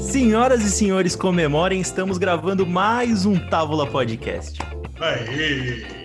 Senhoras e senhores, comemorem, estamos gravando mais um Távola Podcast. Aê!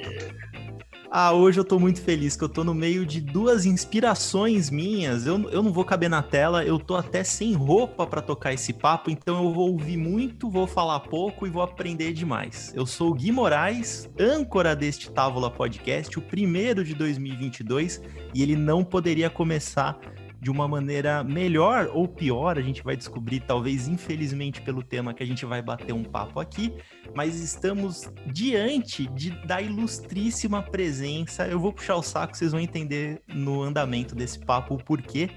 Ah, hoje eu tô muito feliz que eu tô no meio de duas inspirações minhas. Eu, eu não vou caber na tela, eu tô até sem roupa para tocar esse papo, então eu vou ouvir muito, vou falar pouco e vou aprender demais. Eu sou o Gui Moraes, âncora deste Távola Podcast, o primeiro de 2022, e ele não poderia começar de uma maneira melhor ou pior, a gente vai descobrir, talvez infelizmente pelo tema que a gente vai bater um papo aqui, mas estamos diante de, da ilustríssima presença. Eu vou puxar o saco, vocês vão entender no andamento desse papo o porquê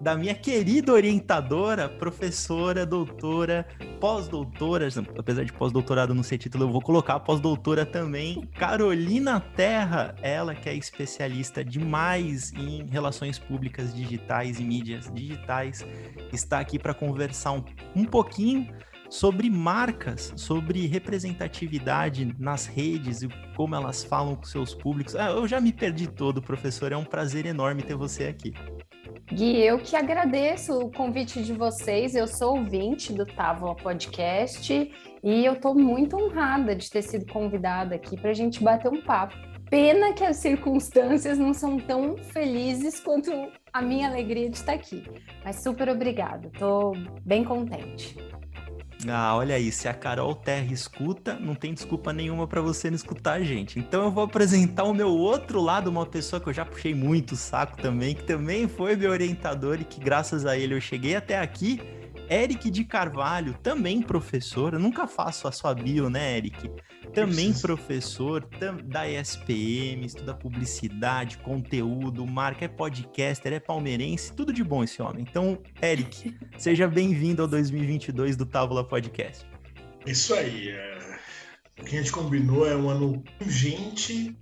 da minha querida orientadora, professora, doutora, pós-doutora, apesar de pós-doutorado não ser título, eu vou colocar pós-doutora também, Carolina Terra, ela que é especialista demais em relações públicas digitais e mídias digitais, está aqui para conversar um, um pouquinho sobre marcas, sobre representatividade nas redes e como elas falam com seus públicos. Ah, eu já me perdi todo, professor. É um prazer enorme ter você aqui. Gui, eu que agradeço o convite de vocês. Eu sou ouvinte do Távola Podcast e eu estou muito honrada de ter sido convidada aqui para a gente bater um papo. Pena que as circunstâncias não são tão felizes quanto a minha alegria de estar aqui. Mas super obrigada, estou bem contente. Ah, olha aí, se a Carol Terra escuta, não tem desculpa nenhuma para você não escutar a gente. Então eu vou apresentar o meu outro lado, uma pessoa que eu já puxei muito o saco também, que também foi meu orientador e que graças a ele eu cheguei até aqui. Eric de Carvalho, também professor. Eu nunca faço a sua bio, né, Eric? também professor tam, da ESPM, estuda publicidade, conteúdo, marca, é podcaster, é palmeirense, tudo de bom esse homem. Então, Eric, seja bem-vindo ao 2022 do Távola Podcast. Isso aí. É... O que a gente combinou é um ano urgente,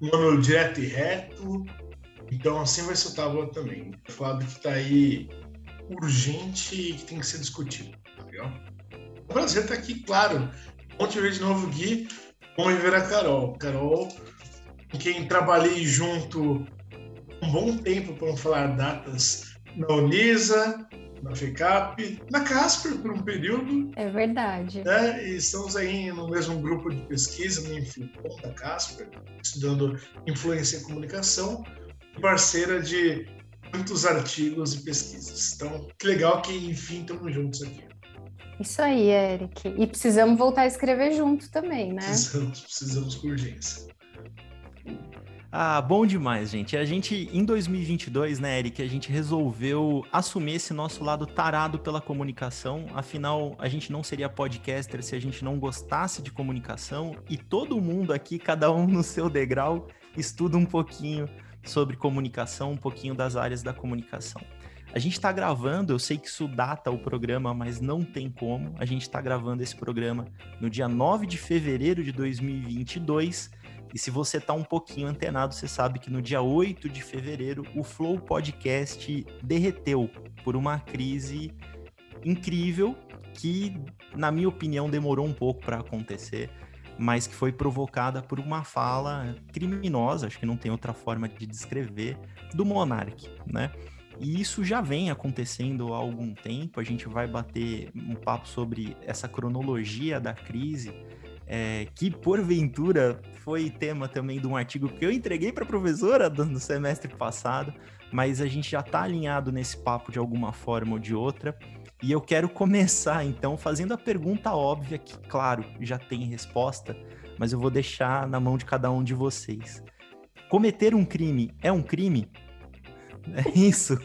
um ano direto e reto. Então, assim vai ser o Távola também. Falar do que está aí urgente e que tem que ser discutido. Tá legal? É um prazer estar aqui, claro Bom te ver de novo, Gui. Bom ver a Carol. Carol, com quem trabalhei junto um bom tempo, para não falar datas, na Unisa, na FECAP, na Casper por um período. É verdade. Né? E estamos aí no mesmo grupo de pesquisa, no Infilcom da Casper, estudando influência em comunicação, parceira de muitos artigos e pesquisas. Então, que legal que, enfim, estamos juntos aqui. Isso aí, Eric. E precisamos voltar a escrever junto também, né? Precisamos, precisamos com urgência. Ah, bom demais, gente. A gente, em 2022, né, Eric, a gente resolveu assumir esse nosso lado tarado pela comunicação. Afinal, a gente não seria podcaster se a gente não gostasse de comunicação. E todo mundo aqui, cada um no seu degrau, estuda um pouquinho sobre comunicação, um pouquinho das áreas da comunicação. A gente está gravando, eu sei que isso data o programa, mas não tem como. A gente está gravando esse programa no dia 9 de fevereiro de 2022. E se você está um pouquinho antenado, você sabe que no dia 8 de fevereiro o Flow Podcast derreteu por uma crise incrível que, na minha opinião, demorou um pouco para acontecer, mas que foi provocada por uma fala criminosa, acho que não tem outra forma de descrever, do Monark, né? E isso já vem acontecendo há algum tempo. A gente vai bater um papo sobre essa cronologia da crise, é, que porventura foi tema também de um artigo que eu entreguei para a professora no semestre passado, mas a gente já está alinhado nesse papo de alguma forma ou de outra. E eu quero começar então fazendo a pergunta óbvia, que, claro, já tem resposta, mas eu vou deixar na mão de cada um de vocês. Cometer um crime é um crime? É isso.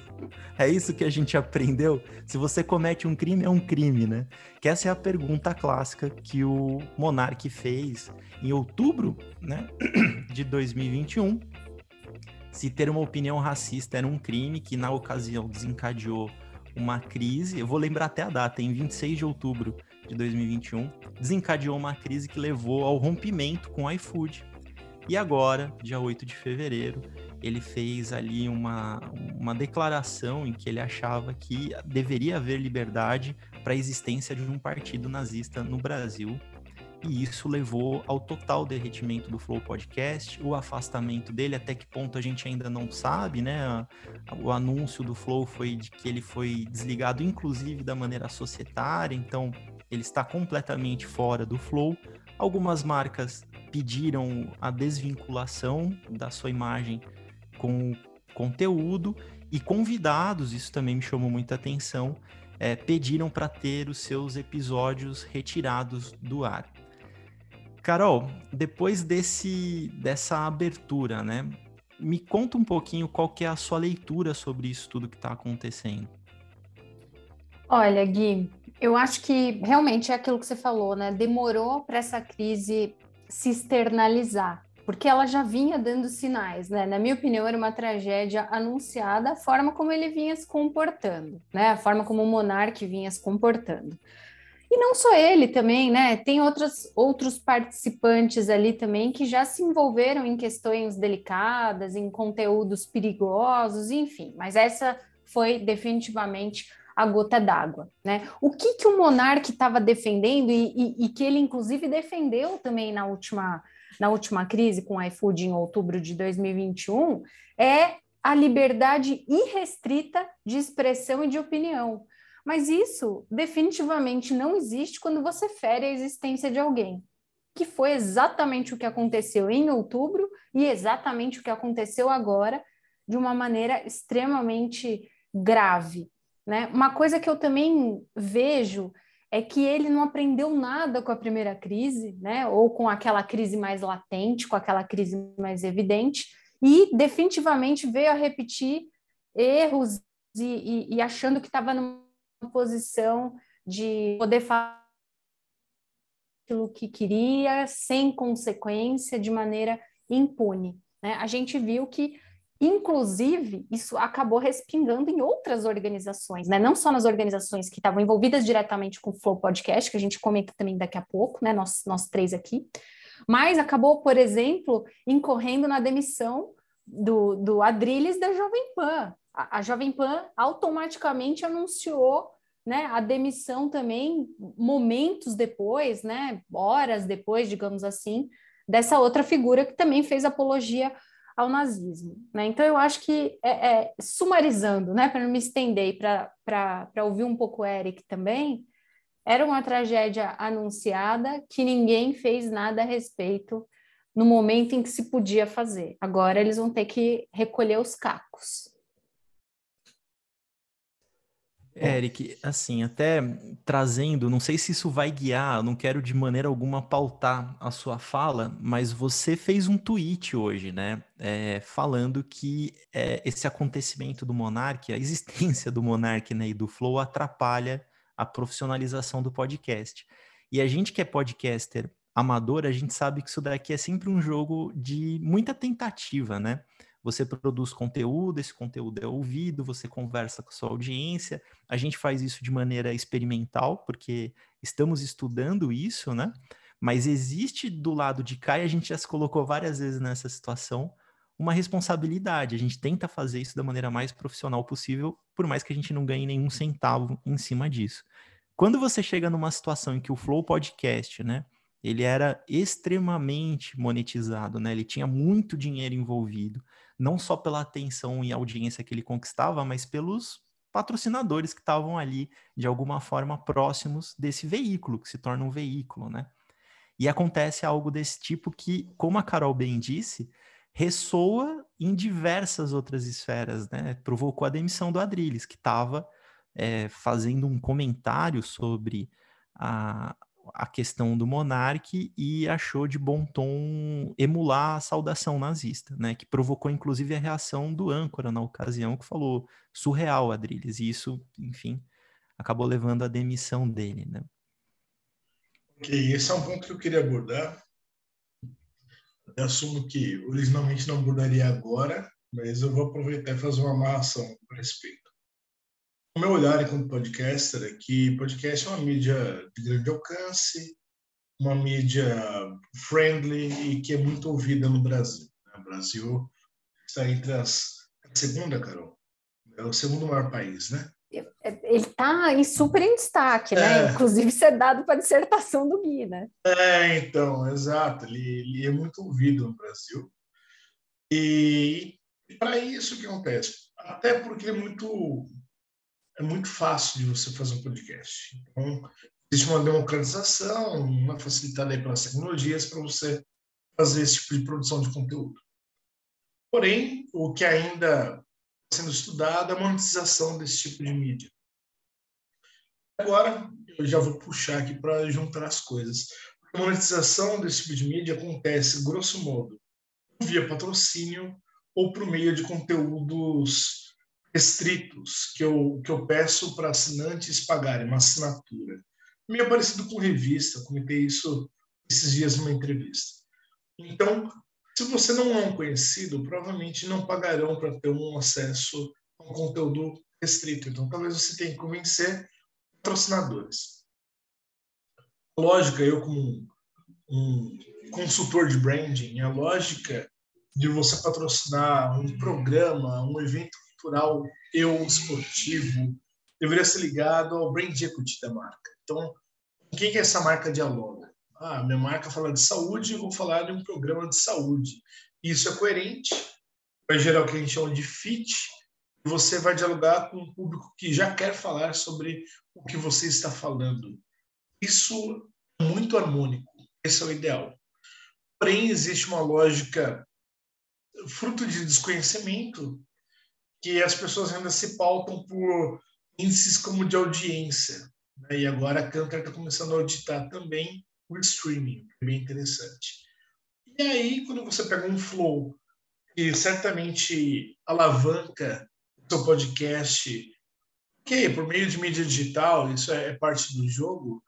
É isso que a gente aprendeu. Se você comete um crime, é um crime, né? Que essa é a pergunta clássica que o Monark fez em outubro, né, de 2021. Se ter uma opinião racista era um crime que na ocasião desencadeou uma crise, eu vou lembrar até a data, em 26 de outubro de 2021, desencadeou uma crise que levou ao rompimento com o iFood. E agora, dia 8 de fevereiro, ele fez ali uma, uma declaração em que ele achava que deveria haver liberdade para a existência de um partido nazista no Brasil. E isso levou ao total derretimento do Flow Podcast, o afastamento dele, até que ponto a gente ainda não sabe, né? O anúncio do Flow foi de que ele foi desligado, inclusive da maneira societária, então ele está completamente fora do Flow. Algumas marcas pediram a desvinculação da sua imagem com conteúdo e convidados, isso também me chamou muita atenção, é, pediram para ter os seus episódios retirados do ar. Carol, depois desse, dessa abertura, né? Me conta um pouquinho qual que é a sua leitura sobre isso tudo que está acontecendo. Olha, Gui, eu acho que realmente é aquilo que você falou, né? Demorou para essa crise se externalizar, porque ela já vinha dando sinais, né? Na minha opinião, era uma tragédia anunciada a forma como ele vinha se comportando, né? A forma como o monarca vinha se comportando. E não só ele também, né? Tem outros, outros participantes ali também que já se envolveram em questões delicadas, em conteúdos perigosos, enfim. Mas essa foi definitivamente a gota d'água, né? O que, que o monarca estava defendendo e, e, e, que ele inclusive defendeu também na última, na última crise com o iFood em outubro de 2021 é a liberdade irrestrita de expressão e de opinião. Mas isso definitivamente não existe quando você fere a existência de alguém, que foi exatamente o que aconteceu em outubro e exatamente o que aconteceu agora, de uma maneira extremamente grave. Né? Uma coisa que eu também vejo é que ele não aprendeu nada com a primeira crise, né? ou com aquela crise mais latente, com aquela crise mais evidente, e definitivamente veio a repetir erros e, e, e achando que estava numa posição de poder fazer aquilo que queria, sem consequência, de maneira impune. Né? A gente viu que, inclusive, isso acabou respingando em outras organizações, né? não só nas organizações que estavam envolvidas diretamente com o Flow Podcast, que a gente comenta também daqui a pouco, né? nós, nós três aqui, mas acabou, por exemplo, incorrendo na demissão do, do Adrilles da Jovem Pan. A, a Jovem Pan automaticamente anunciou né, a demissão também momentos depois, né, horas depois, digamos assim, dessa outra figura que também fez apologia ao nazismo. Né? Então, eu acho que, é, é, sumarizando, né, para não me estender para ouvir um pouco o Eric também, era uma tragédia anunciada que ninguém fez nada a respeito no momento em que se podia fazer. Agora eles vão ter que recolher os cacos. Eric, assim, até trazendo, não sei se isso vai guiar, não quero de maneira alguma pautar a sua fala, mas você fez um tweet hoje, né? É, falando que é, esse acontecimento do Monark, a existência do Monark né, e do Flow atrapalha a profissionalização do podcast. E a gente que é podcaster amador, a gente sabe que isso daqui é sempre um jogo de muita tentativa, né? Você produz conteúdo, esse conteúdo é ouvido, você conversa com a sua audiência. A gente faz isso de maneira experimental, porque estamos estudando isso, né? Mas existe do lado de cá, e a gente já se colocou várias vezes nessa situação, uma responsabilidade. A gente tenta fazer isso da maneira mais profissional possível, por mais que a gente não ganhe nenhum centavo em cima disso. Quando você chega numa situação em que o Flow Podcast, né, ele era extremamente monetizado, né? Ele tinha muito dinheiro envolvido, não só pela atenção e audiência que ele conquistava, mas pelos patrocinadores que estavam ali de alguma forma próximos desse veículo, que se torna um veículo, né? E acontece algo desse tipo que, como a Carol bem disse, ressoa em diversas outras esferas, né? Provocou a demissão do Adrilles, que estava é, fazendo um comentário sobre a, a questão do monarque e achou de bom tom emular a saudação nazista, né? Que provocou inclusive a reação do âncora na ocasião, que falou surreal, Adrilles. E isso, enfim, acabou levando à demissão dele, né? Ok, esse é um ponto que eu queria abordar. Eu assumo que originalmente não abordaria agora, mas eu vou aproveitar e fazer uma amarração a respeito. O meu olhar enquanto podcaster é que podcast é uma mídia de grande alcance, uma mídia friendly e que é muito ouvida no Brasil. Né? O Brasil está entre as... A segunda, Carol? É o segundo maior país, né? ele está em super em destaque, né? É. Inclusive ser dado para a dissertação do Gui, né? É, então, exato. Ele, ele é muito ouvido no Brasil. E, e para isso o que acontece? Até porque é muito é muito fácil de você fazer um podcast. Então, existe uma democratização, uma facilitada aí pelas tecnologias para você fazer esse tipo de produção de conteúdo. Porém, o que ainda está sendo estudado é a monetização desse tipo de mídia. Agora, eu já vou puxar aqui para juntar as coisas. A monetização desse tipo de mídia acontece, grosso modo, via patrocínio ou por meio de conteúdos restritos que eu, que eu peço para assinantes pagarem uma assinatura. Meio parecido com revista, comentei isso esses dias numa entrevista. Então, se você não é um conhecido, provavelmente não pagarão para ter um acesso a um conteúdo restrito. Então, talvez você tenha que convencer patrocinadores. Lógica, eu como um, consultor de branding, a lógica de você patrocinar um programa, um evento cultural eu esportivo, deveria ser ligado ao brand equity da marca. Então, com quem que essa marca dialoga? Ah, minha marca fala de saúde, eu vou falar de um programa de saúde. Isso é coerente, vai gerar o que a gente chama de fit, e você vai dialogar com um público que já quer falar sobre o que você está falando. Isso é muito harmônico, esse é o ideal. Porém, existe uma lógica fruto de desconhecimento que as pessoas ainda se pautam por índices como de audiência. Né? E agora a Cantor está começando a auditar também o streaming, que é bem interessante. E aí, quando você pega um flow que certamente alavanca o seu podcast, que por meio de mídia digital, isso é parte do jogo,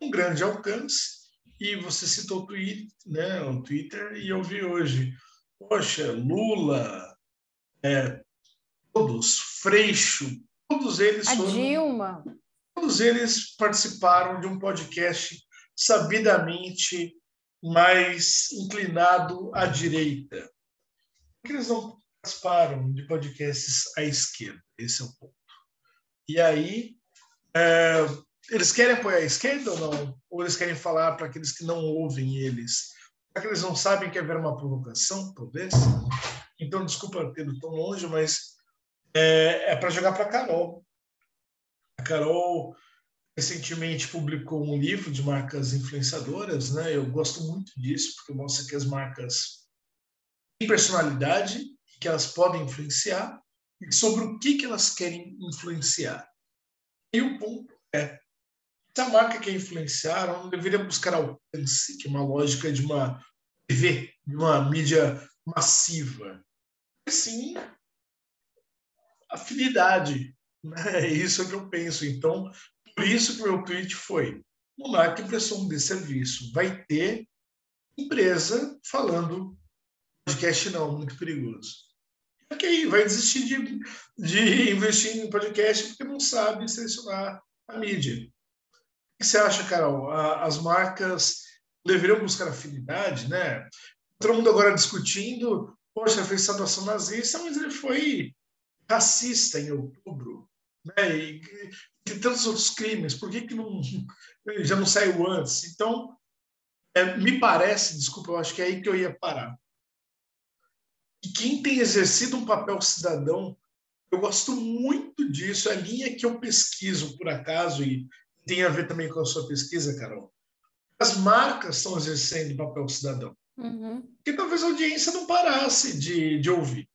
um grande alcance. E você citou o Twitter, né, o Twitter, e eu vi hoje, poxa, Lula, é, todos, Freixo, todos eles a foram, Dilma. Todos eles participaram de um podcast sabidamente mais inclinado à direita. Por que eles não participaram de podcasts à esquerda? Esse é o ponto. E aí, é, eles querem apoiar a esquerda ou não? Ou eles querem falar para aqueles que não ouvem eles? Será que eles não sabem que haver uma provocação, talvez? Então, desculpa ter ido tão longe, mas é, é para jogar para Carol. A Carol recentemente publicou um livro de marcas influenciadoras, né? Eu gosto muito disso porque mostra que as marcas têm personalidade, que elas podem influenciar e sobre o que que elas querem influenciar. E o ponto é se a marca quer influenciar, ela não deveria buscar alcance, que é uma lógica de uma TV, de uma mídia massiva. Sim, afinidade. Né? É isso que eu penso. Então, por isso que o meu tweet foi: Monarque pressão de serviço. Vai ter empresa falando podcast não, muito perigoso. Ok, vai desistir de, de investir em podcast porque não sabe selecionar a mídia. O que você acha, Carol? As marcas deveriam buscar afinidade, né? Todo mundo agora discutindo, poxa, fez saudação nazista, mas ele foi racista em outubro, né? E, e tantos outros crimes, por que, que não, já não saiu antes? Então, é, me parece, desculpa, eu acho que é aí que eu ia parar. E quem tem exercido um papel cidadão, eu gosto muito disso, é a linha que eu pesquiso, por acaso, e tem a ver também com a sua pesquisa, Carol. As marcas estão exercendo papel cidadão. Uhum. Porque talvez a audiência não parasse de, de ouvir.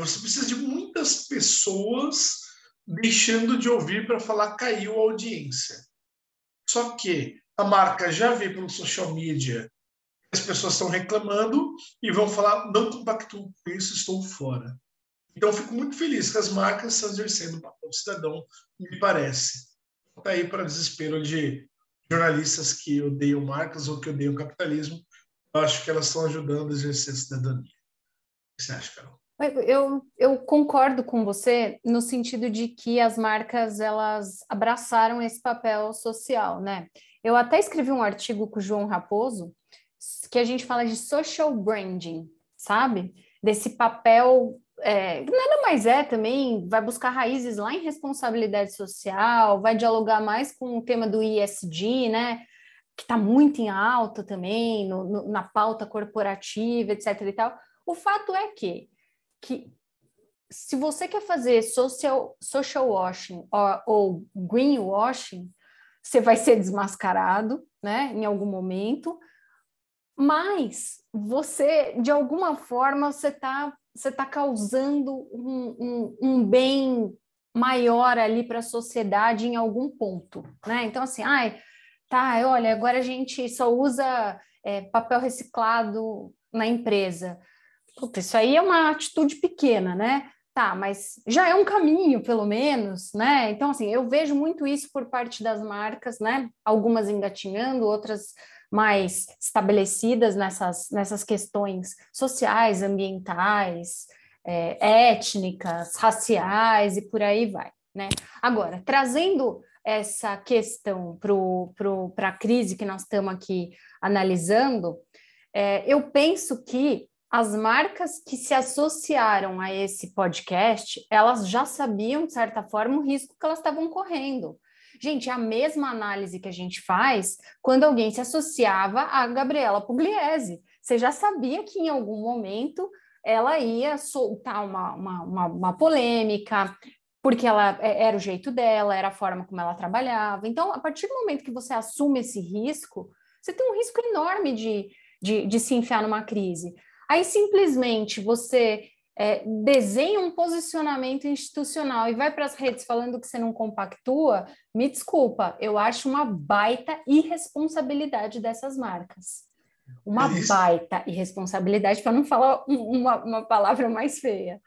Você precisa de muitas pessoas deixando de ouvir para falar caiu a audiência. Só que a marca já vê pelo social media as pessoas estão reclamando e vão falar não compactuo com isso, estou fora. Então, fico muito feliz que as marcas estão exercendo o papel de cidadão, me parece. Está aí para desespero de jornalistas que odeiam marcas ou que odeiam capitalismo. Eu acho que elas estão ajudando a exercer a cidadania. O que você acha, Carol? Eu, eu concordo com você no sentido de que as marcas elas abraçaram esse papel social, né? Eu até escrevi um artigo com o João Raposo que a gente fala de social branding, sabe? Desse papel é, nada mais é também, vai buscar raízes lá em responsabilidade social, vai dialogar mais com o tema do ISD, né? Que está muito em alta também, no, no, na pauta corporativa, etc. e tal. O fato é que, que se você quer fazer social, social washing ou, ou greenwashing, você vai ser desmascarado, né, em algum momento, mas você, de alguma forma, você está você tá causando um, um, um bem maior ali para a sociedade em algum ponto, né? Então, assim, ai, tá, olha, agora a gente só usa é, papel reciclado na empresa. Puta, isso aí é uma atitude pequena, né? Tá, mas já é um caminho, pelo menos, né? Então, assim, eu vejo muito isso por parte das marcas, né? Algumas engatinhando, outras mais estabelecidas nessas, nessas questões sociais, ambientais, é, étnicas, raciais e por aí vai. Né? Agora, trazendo essa questão para a crise que nós estamos aqui analisando, é, eu penso que as marcas que se associaram a esse podcast, elas já sabiam, de certa forma, o risco que elas estavam correndo. Gente, é a mesma análise que a gente faz quando alguém se associava a Gabriela Pugliese. Você já sabia que em algum momento ela ia soltar uma, uma, uma, uma polêmica, porque ela é, era o jeito dela, era a forma como ela trabalhava. Então, a partir do momento que você assume esse risco, você tem um risco enorme de, de, de se enfiar numa crise. Aí simplesmente você é, desenha um posicionamento institucional e vai para as redes falando que você não compactua, me desculpa, eu acho uma baita irresponsabilidade dessas marcas. Uma é baita irresponsabilidade, para não falar uma, uma palavra mais feia.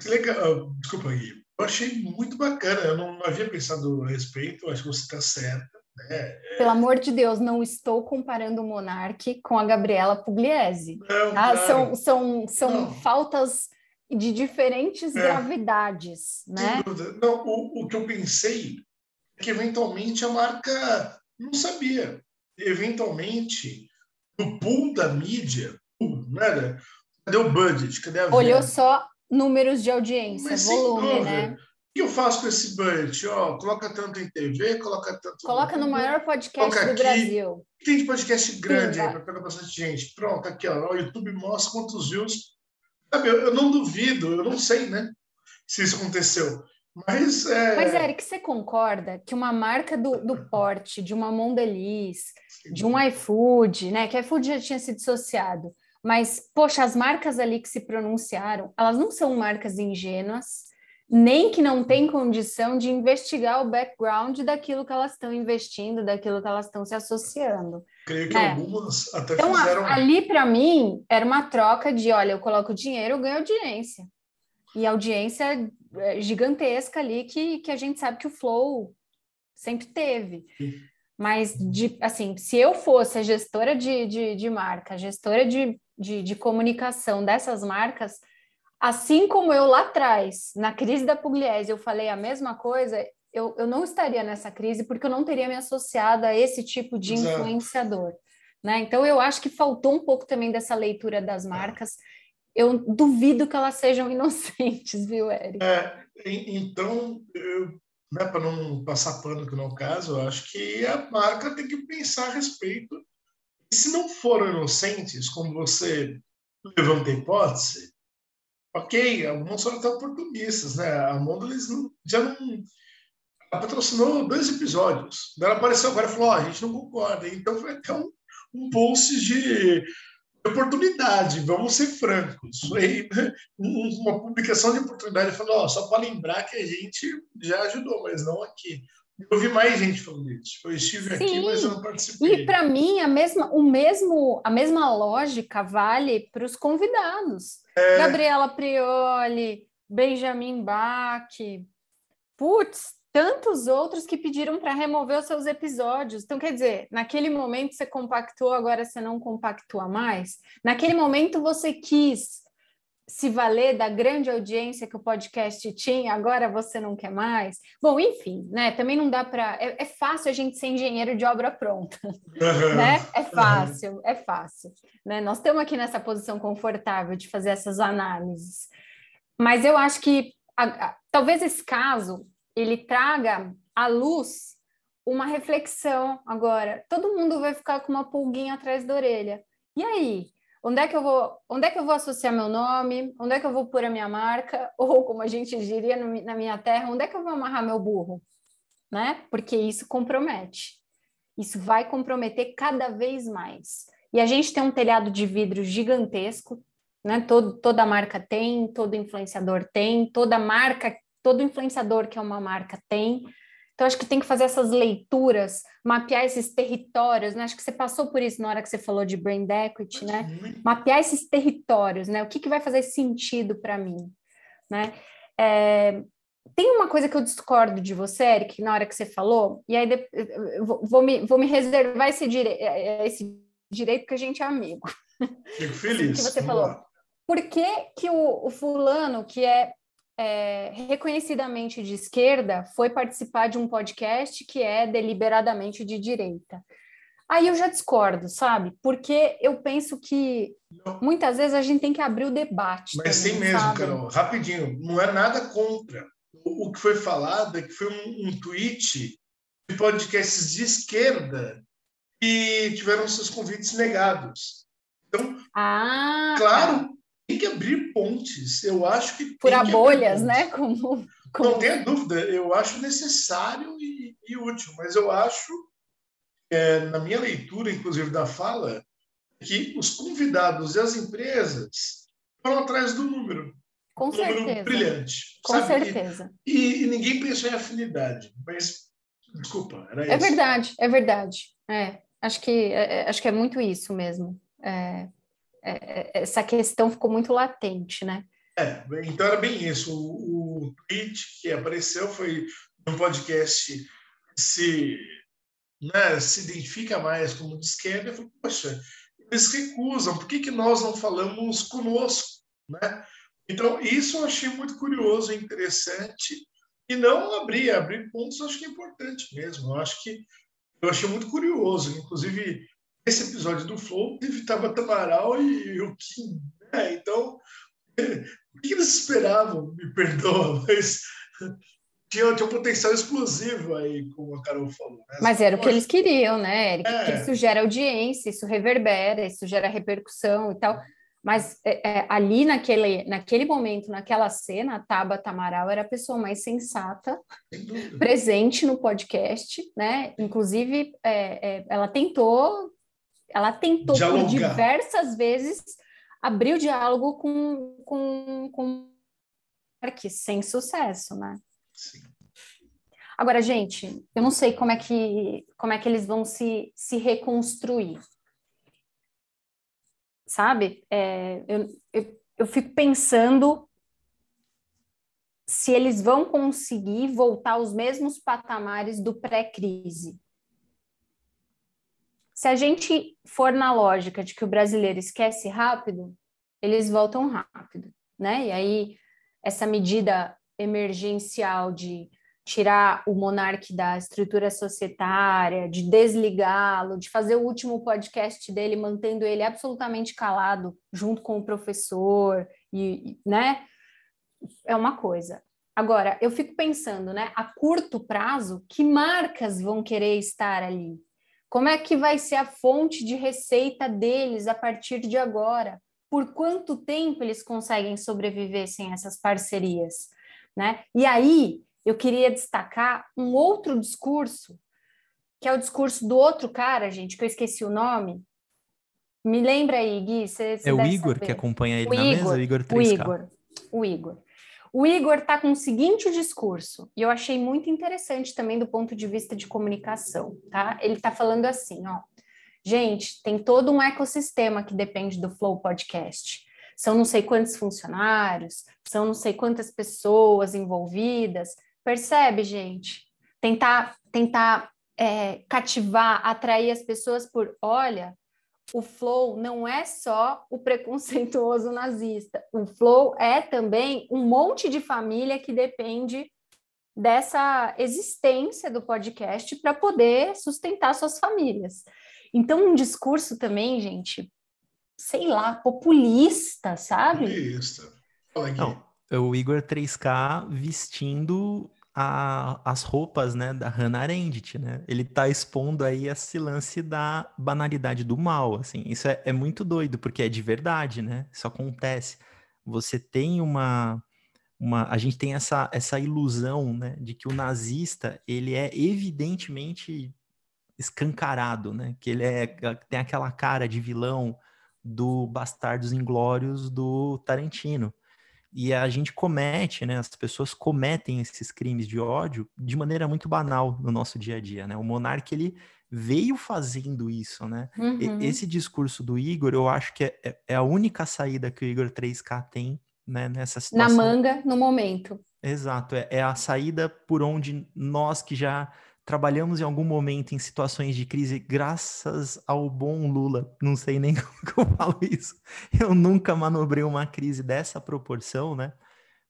Que legal, desculpa aí. Eu achei muito bacana, eu não, não havia pensado a respeito, acho que você está certa. Né? Pelo amor de Deus, não estou comparando o Monarque com a Gabriela Pugliese. Não, tá? São, são, são faltas de diferentes é. gravidades, né? Não, o, o que eu pensei é que eventualmente a marca não sabia. Eventualmente, no pool da mídia, né? cadê o budget? Cadê a Olhou só números de audiência, Mas, volume, né? O que eu faço com esse budget? Ó, coloca tanto em TV, coloca tanto. Coloca no, no maior podcast do aqui. Brasil. Tem de podcast grande Sim, aí para pegar bastante gente. Pronto, aqui, ó. O YouTube mostra quantos views Sabe, eu, eu não duvido, eu não sei, né? Se isso aconteceu. Mas, é... Mas, Eric, você concorda que uma marca do, do porte, de uma Mondelez, de um iFood, né? Que iFood já tinha se dissociado, mas, poxa, as marcas ali que se pronunciaram, elas não são marcas ingênuas, nem que não têm condição de investigar o background daquilo que elas estão investindo, daquilo que elas estão se associando. Creio que é. algumas até então, fizeram. Ali, para mim, era uma troca de: olha, eu coloco dinheiro, eu ganho audiência. E audiência é, gigantesca ali que, que a gente sabe que o Flow sempre teve. Mas, de, assim, se eu fosse a gestora de, de, de marca, gestora de, de, de comunicação dessas marcas, assim como eu lá atrás, na crise da Pugliese, eu falei a mesma coisa, eu, eu não estaria nessa crise porque eu não teria me associado a esse tipo de Exato. influenciador. Né? Então, eu acho que faltou um pouco também dessa leitura das marcas. Eu duvido que elas sejam inocentes, viu, Eric? É, então, né, para não passar pano que não é o caso, eu acho que a marca tem que pensar a respeito. E se não foram inocentes, como você levanta a hipótese, ok, alguns são até oportunistas, né? A Mondelez já não patrocinou dois episódios. Ela apareceu agora e falou: oh, a gente não concorda. Então foi até um, um post de oportunidade, vamos ser francos. Foi uma publicação de oportunidade falou: oh, só para lembrar que a gente já ajudou, mas não aqui. Eu vi mais gente falando isso. Eu estive Sim. aqui, mas eu não participei. E para mim, a mesma, o mesmo, a mesma lógica vale para os convidados. É... Gabriela Prioli, Benjamin Bach. Putz, tantos outros que pediram para remover os seus episódios. Então, quer dizer, naquele momento você compactou, agora você não compactua mais. Naquele momento você quis se valer da grande audiência que o podcast tinha, agora você não quer mais. Bom, enfim, né? Também não dá para. É, é, fácil a gente ser engenheiro de obra pronta, né? É fácil, é fácil. Né? Nós estamos aqui nessa posição confortável de fazer essas análises. Mas eu acho que a, a, talvez esse caso ele traga à luz uma reflexão agora. Todo mundo vai ficar com uma pulguinha atrás da orelha. E aí? Onde é que eu vou, onde é que eu vou associar meu nome? Onde é que eu vou pôr a minha marca? Ou como a gente diria no, na minha terra, onde é que eu vou amarrar meu burro? Né? Porque isso compromete. Isso vai comprometer cada vez mais. E a gente tem um telhado de vidro gigantesco, né? Todo, toda marca tem, todo influenciador tem, toda marca, todo influenciador que é uma marca tem. Então, acho que tem que fazer essas leituras, mapear esses territórios, né? Acho que você passou por isso na hora que você falou de brand equity, né? Mapear esses territórios, né? O que, que vai fazer sentido para mim, né? É, tem uma coisa que eu discordo de você, Eric, na hora que você falou, e aí vou, vou, me, vou me reservar esse, dire é, é, esse direito porque a gente é amigo. Fico feliz. que você falou. Por que, que o, o fulano, que é, é, reconhecidamente de esquerda, foi participar de um podcast que é deliberadamente de direita? Aí eu já discordo, sabe? Porque eu penso que não. muitas vezes a gente tem que abrir o debate. Mas também, tem mesmo? Carol. Rapidinho, não é nada contra. O, o que foi falado é que foi um, um tweet de podcasts de esquerda que tiveram seus convites negados. Então, ah, claro, tem que abrir pontes. Eu acho que. Furar bolhas, né? Como, como... Não tenha dúvida, eu acho necessário e, e útil, mas eu acho, é, na minha leitura, inclusive, da fala, que os convidados e as empresas foram atrás do número. Com um certeza. Número brilhante. Com sabe? certeza. E, e, ninguém pensou em afinidade, mas. Desculpa, era é isso. É verdade, é verdade. É, acho, que, é, é, acho que é muito isso mesmo. É, essa questão ficou muito latente, né? É, então era bem isso. O, o tweet que apareceu foi um podcast se, né, se identifica mais como de esquerda. Eu falei, poxa, eles recusam, por que, que nós não falamos conosco? Né? Então, isso eu achei muito curioso e interessante. E não abrir, abrir pontos eu acho que é importante mesmo. Eu acho que eu achei muito curioso. Inclusive, esse episódio do Flow teve Tabata Amaral e o Kim. Né? Então, o que eles esperavam? Me perdoa, mas tinha, tinha um potencial explosivo aí, como a Carol falou. Né? Mas era o que eles queriam, né, Eric? É. Isso gera audiência, isso reverbera, isso gera repercussão e tal. Mas é, é, ali naquele, naquele momento, naquela cena, a Tabata Amaral era a pessoa mais sensata, presente no podcast, né? Inclusive, é, é ela tentou ela tentou Dialogar. por diversas vezes abrir o diálogo com, com, com sem sucesso, né? Sim. Agora, gente, eu não sei como é que, como é que eles vão se, se reconstruir. Sabe? É, eu, eu, eu fico pensando se eles vão conseguir voltar aos mesmos patamares do pré-crise. Se a gente for na lógica de que o brasileiro esquece rápido, eles voltam rápido, né? E aí essa medida emergencial de tirar o monarca da estrutura societária, de desligá-lo, de fazer o último podcast dele mantendo ele absolutamente calado junto com o professor e, né? É uma coisa. Agora, eu fico pensando, né, a curto prazo, que marcas vão querer estar ali? Como é que vai ser a fonte de receita deles a partir de agora? Por quanto tempo eles conseguem sobreviver sem essas parcerias? Né? E aí, eu queria destacar um outro discurso, que é o discurso do outro cara, gente, que eu esqueci o nome. Me lembra aí, Gui. Cê, cê é o Igor saber. que acompanha ele o na Igor, mesa? O Igor 3K. O Igor. O Igor. O Igor está com o seguinte discurso, e eu achei muito interessante também do ponto de vista de comunicação, tá? Ele está falando assim, ó. Gente, tem todo um ecossistema que depende do Flow Podcast. São não sei quantos funcionários, são não sei quantas pessoas envolvidas. Percebe, gente? Tentar, tentar é, cativar, atrair as pessoas por, olha, o flow não é só o preconceituoso nazista. O flow é também um monte de família que depende dessa existência do podcast para poder sustentar suas famílias. Então, um discurso também, gente, sei lá, populista, sabe? Populista. Não, o Igor 3K vestindo a, as roupas, né, da Hannah Arendt, né? Ele tá expondo aí esse lance da banalidade do mal, assim. Isso é, é muito doido, porque é de verdade, né? Isso acontece. Você tem uma... Uma, a gente tem essa, essa ilusão né, de que o nazista ele é evidentemente escancarado, né? Que ele é, tem aquela cara de vilão do Bastardos Inglórios do Tarantino. E a gente comete, né? As pessoas cometem esses crimes de ódio de maneira muito banal no nosso dia a dia, né? O monarca ele veio fazendo isso, né? Uhum. Esse discurso do Igor, eu acho que é, é, é, a única saída que o Igor 3K tem, né? Nessa situação. Na manga, no momento. Exato, é, é a saída por onde nós que já trabalhamos em algum momento em situações de crise graças ao bom Lula. Não sei nem como eu falo isso. Eu nunca manobrei uma crise dessa proporção, né?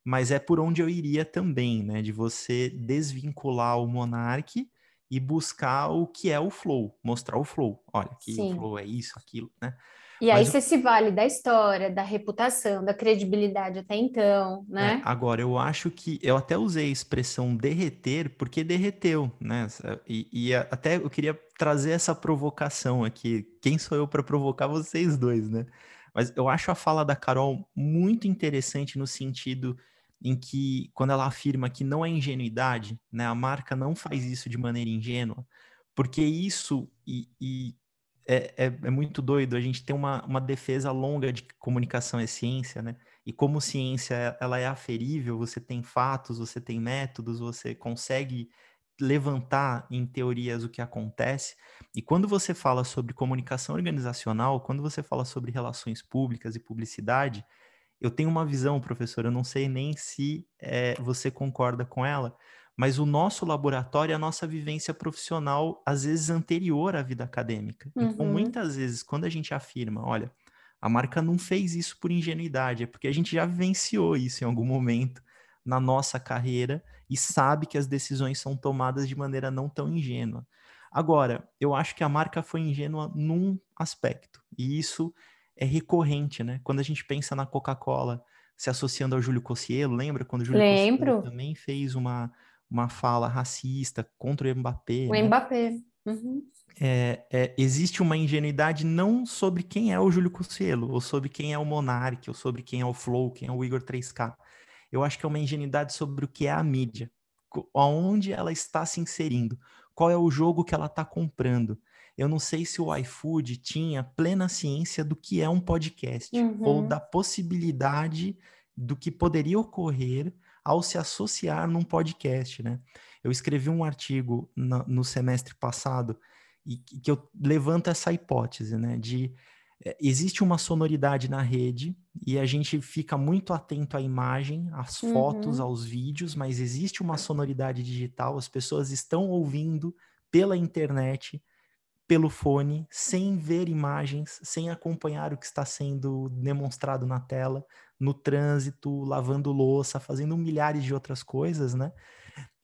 Mas é por onde eu iria também, né? De você desvincular o monarque e buscar o que é o flow, mostrar o flow. Olha, que o flow é isso, aquilo, né? E aí você se vale da história, da reputação, da credibilidade até então, né? É, agora, eu acho que eu até usei a expressão derreter porque derreteu, né? E, e até eu queria trazer essa provocação aqui. Quem sou eu para provocar vocês dois, né? Mas eu acho a fala da Carol muito interessante no sentido em que, quando ela afirma que não é ingenuidade, né? A marca não faz isso de maneira ingênua, porque isso e, e é, é, é, muito doido. A gente tem uma, uma defesa longa de comunicação é ciência, né? E como ciência ela é aferível, você tem fatos, você tem métodos, você consegue levantar em teorias o que acontece. E quando você fala sobre comunicação organizacional, quando você fala sobre relações públicas e publicidade, eu tenho uma visão, professor, eu não sei nem se é, você concorda com ela, mas o nosso laboratório é a nossa vivência profissional, às vezes anterior à vida acadêmica. Então, uhum. Então, muitas vezes, quando a gente afirma, olha, a marca não fez isso por ingenuidade, é porque a gente já vivenciou isso em algum momento na nossa carreira e sabe que as decisões são tomadas de maneira não tão ingênua. Agora, eu acho que a marca foi ingênua num aspecto, e isso é recorrente, né? Quando a gente pensa na Coca-Cola se associando ao Júlio Cossielo, lembra quando o Júlio Lembro. também fez uma uma fala racista contra o Mbappé. O né? Mbappé. Uhum. É, é, existe uma ingenuidade não sobre quem é o Júlio Cossielo, ou sobre quem é o Monark, ou sobre quem é o Flow, quem é o Igor 3K. Eu acho que é uma ingenuidade sobre o que é a mídia, aonde ela está se inserindo, qual é o jogo que ela está comprando. Eu não sei se o iFood tinha plena ciência do que é um podcast, uhum. ou da possibilidade do que poderia ocorrer ao se associar num podcast, né? Eu escrevi um artigo no, no semestre passado e que eu levanto essa hipótese, né? De é, existe uma sonoridade na rede e a gente fica muito atento à imagem, às uhum. fotos, aos vídeos, mas existe uma sonoridade digital, as pessoas estão ouvindo pela internet, pelo fone, sem ver imagens, sem acompanhar o que está sendo demonstrado na tela no trânsito, lavando louça, fazendo milhares de outras coisas, né?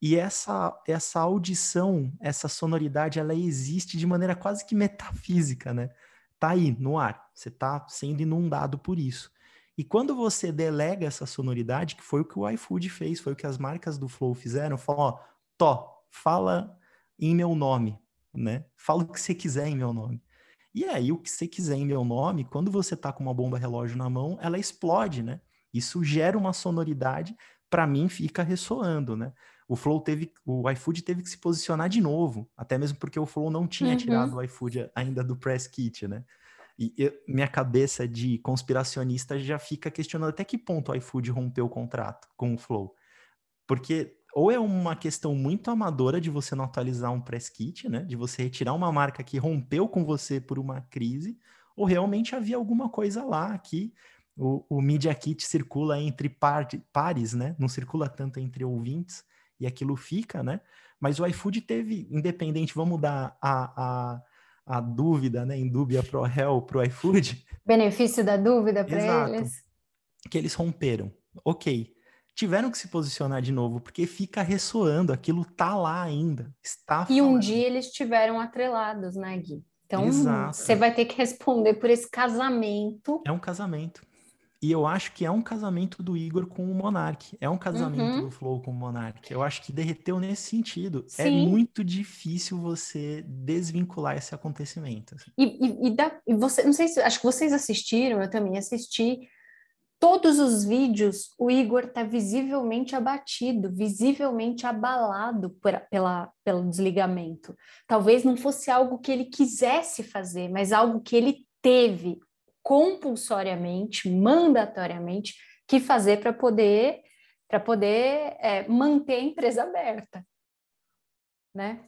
E essa essa audição, essa sonoridade, ela existe de maneira quase que metafísica, né? Tá aí no ar, você está sendo inundado por isso. E quando você delega essa sonoridade, que foi o que o iFood fez, foi o que as marcas do Flow fizeram, falou, ó, Tó, fala em meu nome, né? Fala o que você quiser em meu nome. E aí, o que você quiser em meu nome, quando você tá com uma bomba relógio na mão, ela explode, né? Isso gera uma sonoridade, para mim fica ressoando, né? O Flow teve, o iFood teve que se posicionar de novo, até mesmo porque o Flow não tinha uhum. tirado o iFood ainda do press kit, né? E eu, minha cabeça de conspiracionista já fica questionando até que ponto o iFood rompeu o contrato com o Flow. Porque ou é uma questão muito amadora de você não atualizar um press kit, né? De você retirar uma marca que rompeu com você por uma crise, ou realmente havia alguma coisa lá que o, o Media Kit circula entre par, pares, né? Não circula tanto entre ouvintes e aquilo fica, né? Mas o iFood teve, independente, vamos dar a, a, a dúvida, né? Em dúvida pro réu, pro iFood. Benefício da dúvida para eles. Que eles romperam. Ok tiveram que se posicionar de novo, porque fica ressoando, aquilo tá lá ainda, está E um dia eles estiveram atrelados, né, Gui? Então, Exato. você vai ter que responder por esse casamento. É um casamento. E eu acho que é um casamento do Igor com o Monark. É um casamento Uhum. do Flow com o Monark. Eu acho que derreteu nesse sentido. É Sim. muito difícil você desvincular esse acontecimento. assim. E, e, e, dá- e você, não sei se, acho que vocês assistiram, eu também assisti. Todos os vídeos, o Igor está visivelmente abatido, visivelmente abalado por- pela, pelo desligamento. Talvez não fosse algo que ele quisesse fazer, mas algo que ele teve compulsoriamente, mandatoriamente, que fazer para poder, para poder é, manter a empresa aberta, né?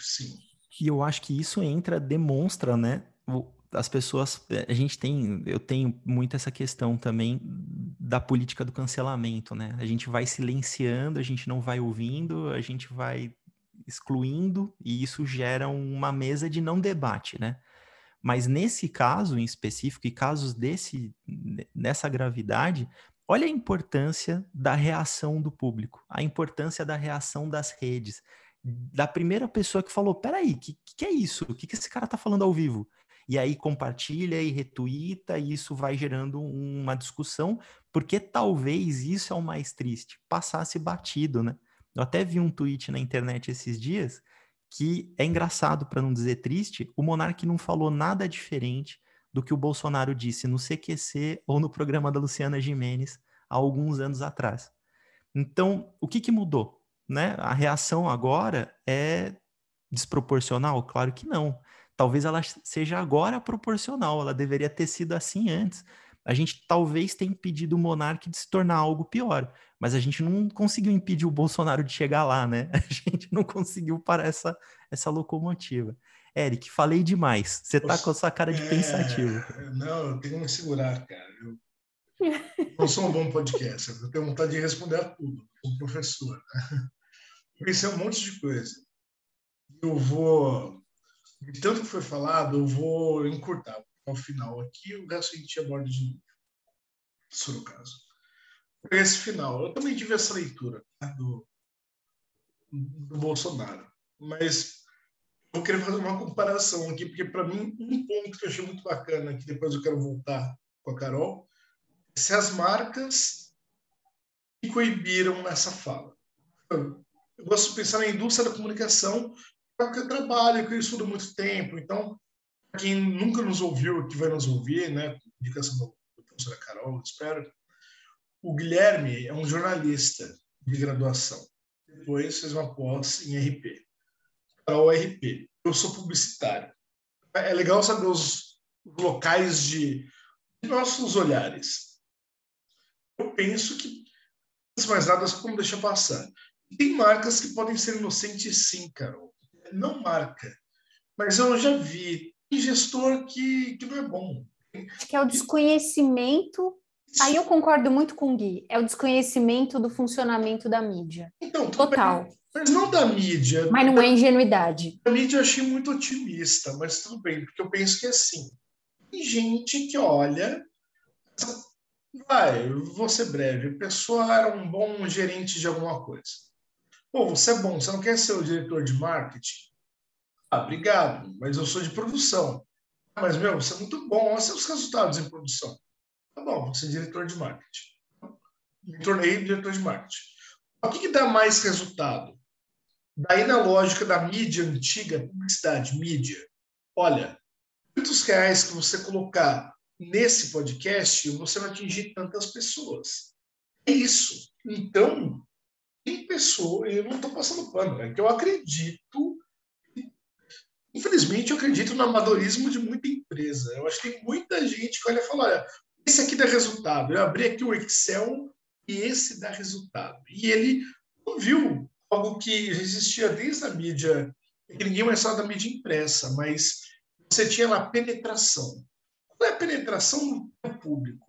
Sim. E eu acho que isso entra, demonstra, né? As pessoas, a gente tem, eu tenho muito essa questão também da política do cancelamento, né? A gente vai silenciando, a gente não vai ouvindo, a gente vai excluindo, e isso gera uma mesa de não debate, né? Mas nesse caso em específico, e casos desse, nessa gravidade, olha a importância da reação do público, a importância da reação das redes, da primeira pessoa que falou: peraí, que, que é isso? O que, que esse cara tá falando ao vivo? E aí compartilha e retuita, e isso vai gerando uma discussão, porque talvez isso é o mais triste, passasse batido, né? Eu até vi um tweet na internet esses dias que é engraçado, para não dizer triste, o Monark não falou nada diferente do que o Bolsonaro disse no CQC ou no programa da Luciana Gimenez há alguns anos atrás. Então, o que, que mudou? Né? A reação agora é desproporcional? Claro que não. Talvez ela seja agora proporcional, ela deveria ter sido assim antes. A gente talvez tenha impedido o Monark de se tornar algo pior, mas a gente não conseguiu impedir o Bolsonaro de chegar lá, né? A gente não conseguiu parar essa, essa locomotiva. Eric, falei demais. Você tá com a sua cara de É, pensativo. Não, eu tenho que me segurar, cara. Eu não sou um bom podcast. Eu tenho vontade de responder a tudo. Um professor. Né? Pensei um monte de coisa. Eu vou. De tanto que foi falado, eu vou encurtar ao final aqui. O resto a gente aborda de novo. For o caso. Esse final, eu também tive essa leitura tá, do, do Bolsonaro. Mas eu queria fazer uma comparação aqui, porque para mim, um ponto que eu achei muito bacana, que depois eu quero voltar com a Carol, é se as marcas me coibiram nessa fala. Eu gosto de pensar na indústria da comunicação, porque eu trabalho, que eu estudo muito tempo. Então, quem nunca nos ouviu, que vai nos ouvir, né, indicação do professor Carol, espero, o Guilherme é um jornalista de graduação. Depois fez uma pós em RP para o RP. Eu sou publicitário. É legal saber os locais de, de nossos olhares. Eu penso que, antes mais nada, como deixar passar. Tem marcas que podem ser inocentes, sim, Carol. Não marca. Mas eu já vi gestor que, que não é bom. Acho que é o desconhecimento. Aí eu concordo muito com o Gui. É o desconhecimento do funcionamento da mídia. Então, Total. bem. Mas não da mídia. Mas não é ingenuidade. A mídia eu achei muito otimista, mas tudo bem, porque eu penso que é assim. Tem gente que olha. Vai, vou ser breve. A pessoa era um bom gerente de alguma coisa. Pô, você é bom, você não quer ser o diretor de marketing? Ah, obrigado, mas eu sou de produção. Mas, meu, você é muito bom, olha seus resultados em produção. Tá bom, vou ser diretor de marketing. Me tornei diretor de marketing. O que, que dá mais resultado? Daí, na lógica da mídia antiga, publicidade, mídia, olha, quantos reais que você colocar nesse podcast, você vai atingir tantas pessoas. É isso. Então, tem pessoa, eu não estou passando pano, é que eu acredito. Infelizmente, eu acredito no amadorismo de muita empresa. Eu acho que tem muita gente que olha e fala: olha, esse aqui dá resultado. Eu abri aqui o Excel e esse dá resultado. E ele não viu algo que existia desde a mídia, que ninguém mais fala da mídia impressa, mas você tinha lá penetração. Qual é a penetração no público?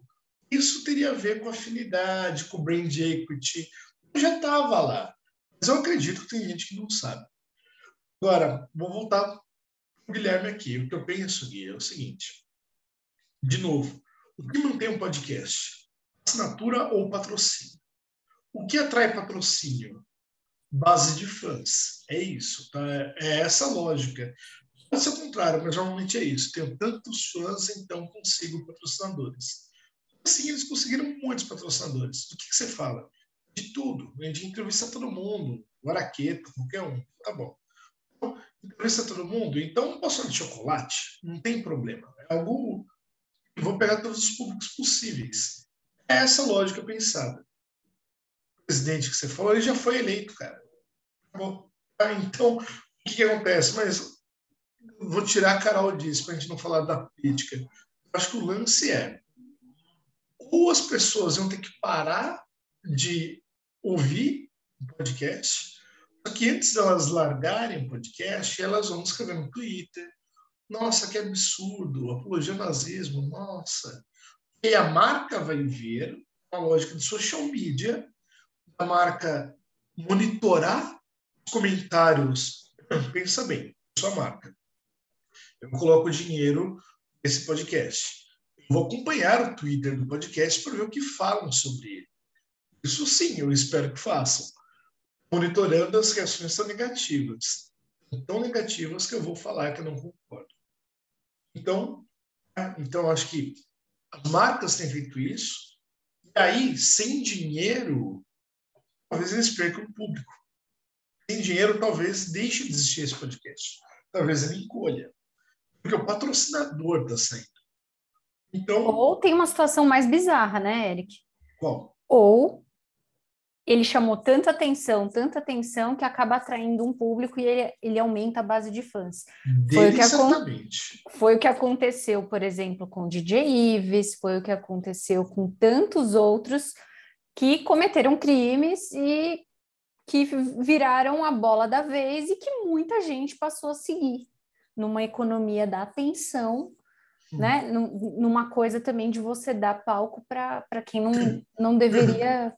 Isso teria a ver com afinidade, com brand equity. Eu já estava lá. Mas eu acredito que tem gente que não sabe. Agora, vou voltar para o Guilherme aqui. O que eu penso, Gui, é o seguinte. De novo, o que mantém um podcast? Assinatura ou patrocínio? O que atrai patrocínio? Base de fãs. É isso, tá? É essa a lógica. Pode ser o contrário, mas normalmente é isso. Tenho tantos fãs, então consigo patrocinadores. Sim, eles conseguiram muitos patrocinadores. Do que, que você fala? De tudo. Gente entrevista todo mundo. O Araqueta, qualquer um. Tá bom. Então, entrevista todo mundo. Então, falar de chocolate? Não tem problema. É algo. Eu vou pegar todos os públicos possíveis. É essa lógica pensada. O presidente que você falou, ele já foi eleito, cara. Bom, ah, então, o que, que acontece? Mas vou tirar a Carol disso, para a gente não falar da política. Acho que o lance é ou as pessoas vão ter que parar de ouvir o podcast, só que antes delas largarem o podcast, elas vão escrever no Twitter, nossa, que absurdo, apologia ao nazismo, nossa. E a marca vai ver, a lógica de social media, a marca monitorar os comentários. Pensa bem, sua marca. Eu coloco dinheiro nesse podcast vou acompanhar o Twitter do podcast para ver o que falam sobre ele. Isso sim, eu espero que façam. Monitorando as reações tão negativas. Tão negativas que eu vou falar que eu não concordo. Então, né, então acho que as marcas têm feito isso. E aí, sem dinheiro, talvez eles percam o público. Sem dinheiro, talvez deixe de existir esse podcast. Talvez ele encolha. Porque o patrocinador está saindo. Então... Ou tem uma situação mais bizarra, né, Eric? Qual? Ou ele chamou tanta atenção, tanta atenção, que acaba atraindo um público e ele, ele aumenta a base de fãs. Foi, o que foi o que aconteceu, por exemplo, com o DJ Ives, foi o que aconteceu com tantos outros que cometeram crimes e que viraram a bola da vez e que muita gente passou a seguir numa economia da atenção né? Numa coisa também de você dar palco para quem não, não deveria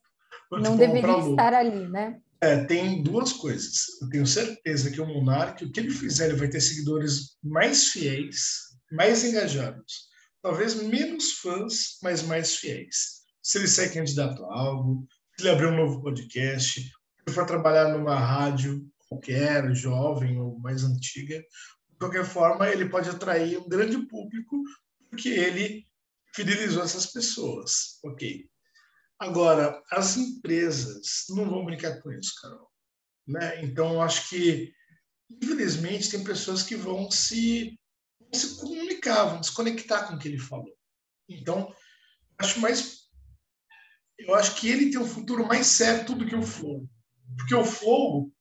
não deveria estar ali, né? É, tem duas coisas. Eu tenho certeza que o Monark, o que ele fizer, ele vai ter seguidores mais fiéis, mais engajados. Talvez menos fãs, mas mais fiéis. Se ele sair candidato a algo, se ele abrir um novo podcast, se ele for trabalhar numa rádio qualquer, jovem ou mais antiga, qualquer forma, ele pode atrair um grande público porque ele fidelizou essas pessoas. Ok. Agora, as empresas não vão brincar com isso, Carol. Né? Então, eu acho que, infelizmente, tem pessoas que vão se, vão se comunicar, vão se conectar com o que ele falou. Então, acho mais. Eu acho que ele tem um futuro mais certo do que o Flow. Porque o Flow,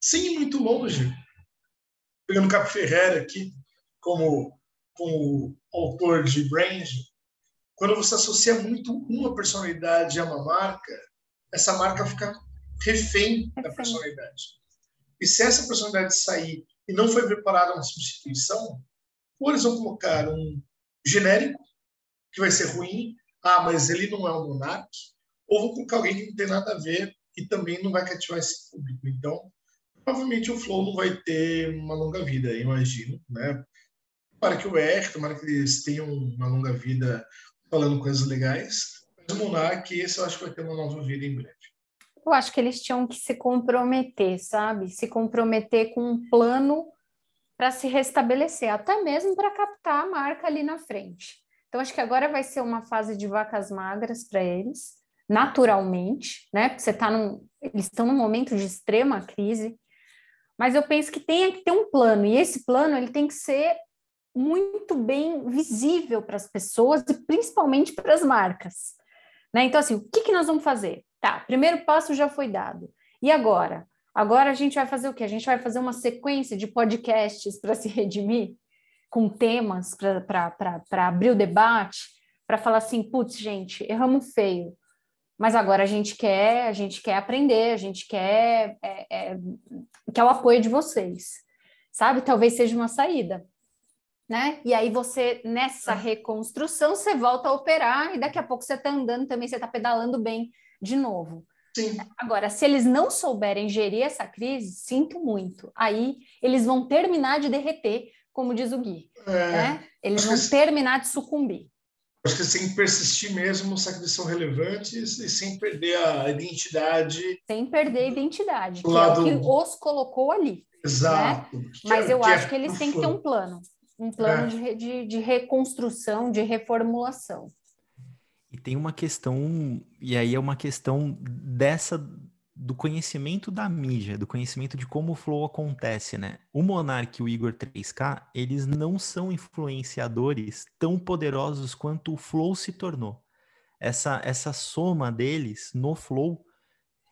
sem ir muito longe, pegando o Capo Ferreira aqui como, como autor de Brand, quando você associa muito uma personalidade a uma marca, essa marca fica refém da personalidade. E se essa personalidade sair e não foi preparada uma substituição, ou eles vão colocar um genérico, que vai ser ruim, ah, mas ele não é um monarca, ou vão colocar alguém que não tem nada a ver e também não vai cativar esse público. Então, provavelmente o Flow não vai ter uma longa vida, imagino, né? Para que o R, tomara que eles tenham uma longa vida falando coisas legais. Mas o Monark, esse eu acho que vai ter uma nova vida em breve. Eu acho que eles tinham que se comprometer, sabe? Se comprometer com um plano para se restabelecer, até mesmo para captar a marca ali na frente. Então, acho que agora vai ser uma fase de vacas magras para eles, naturalmente, né? Porque você tá num, eles estão num momento de extrema crise, mas eu penso que tem que ter um plano, e esse plano ele tem que ser muito bem visível para as pessoas e principalmente para as marcas. Né? Então, assim, o que, que nós vamos fazer? Tá, primeiro passo já foi dado. E agora? Agora a gente vai fazer o quê? A gente vai fazer uma sequência de podcasts para se redimir, com temas para abrir o debate, para falar assim, putz, gente, erramos feio mas agora a gente quer, a gente quer aprender, a gente quer, é, é, quer o apoio de vocês, sabe? Talvez seja uma saída, né? E aí você, nessa reconstrução, você volta a operar e daqui a pouco você está andando também, você está pedalando bem de novo. Sim. Agora, se eles não souberem gerir essa crise, sinto muito. Aí eles vão terminar de derreter, como diz o Gui. É, né? Eles vão terminar de sucumbir. Acho que sem persistir mesmo, só que eles são relevantes e sem perder a identidade. Sem perder a identidade, que lado... é o que os colocou ali. Exato. Né? Mas é, eu acho é que eles têm que ter um plano. Um plano é. de, de, de reconstrução, de reformulação. E tem uma questão, e aí é uma questão dessa do conhecimento da mídia, do conhecimento de como o flow acontece, né? O Monark e o Igor 3K, eles não são influenciadores tão poderosos quanto o flow se tornou. Essa, essa soma deles no flow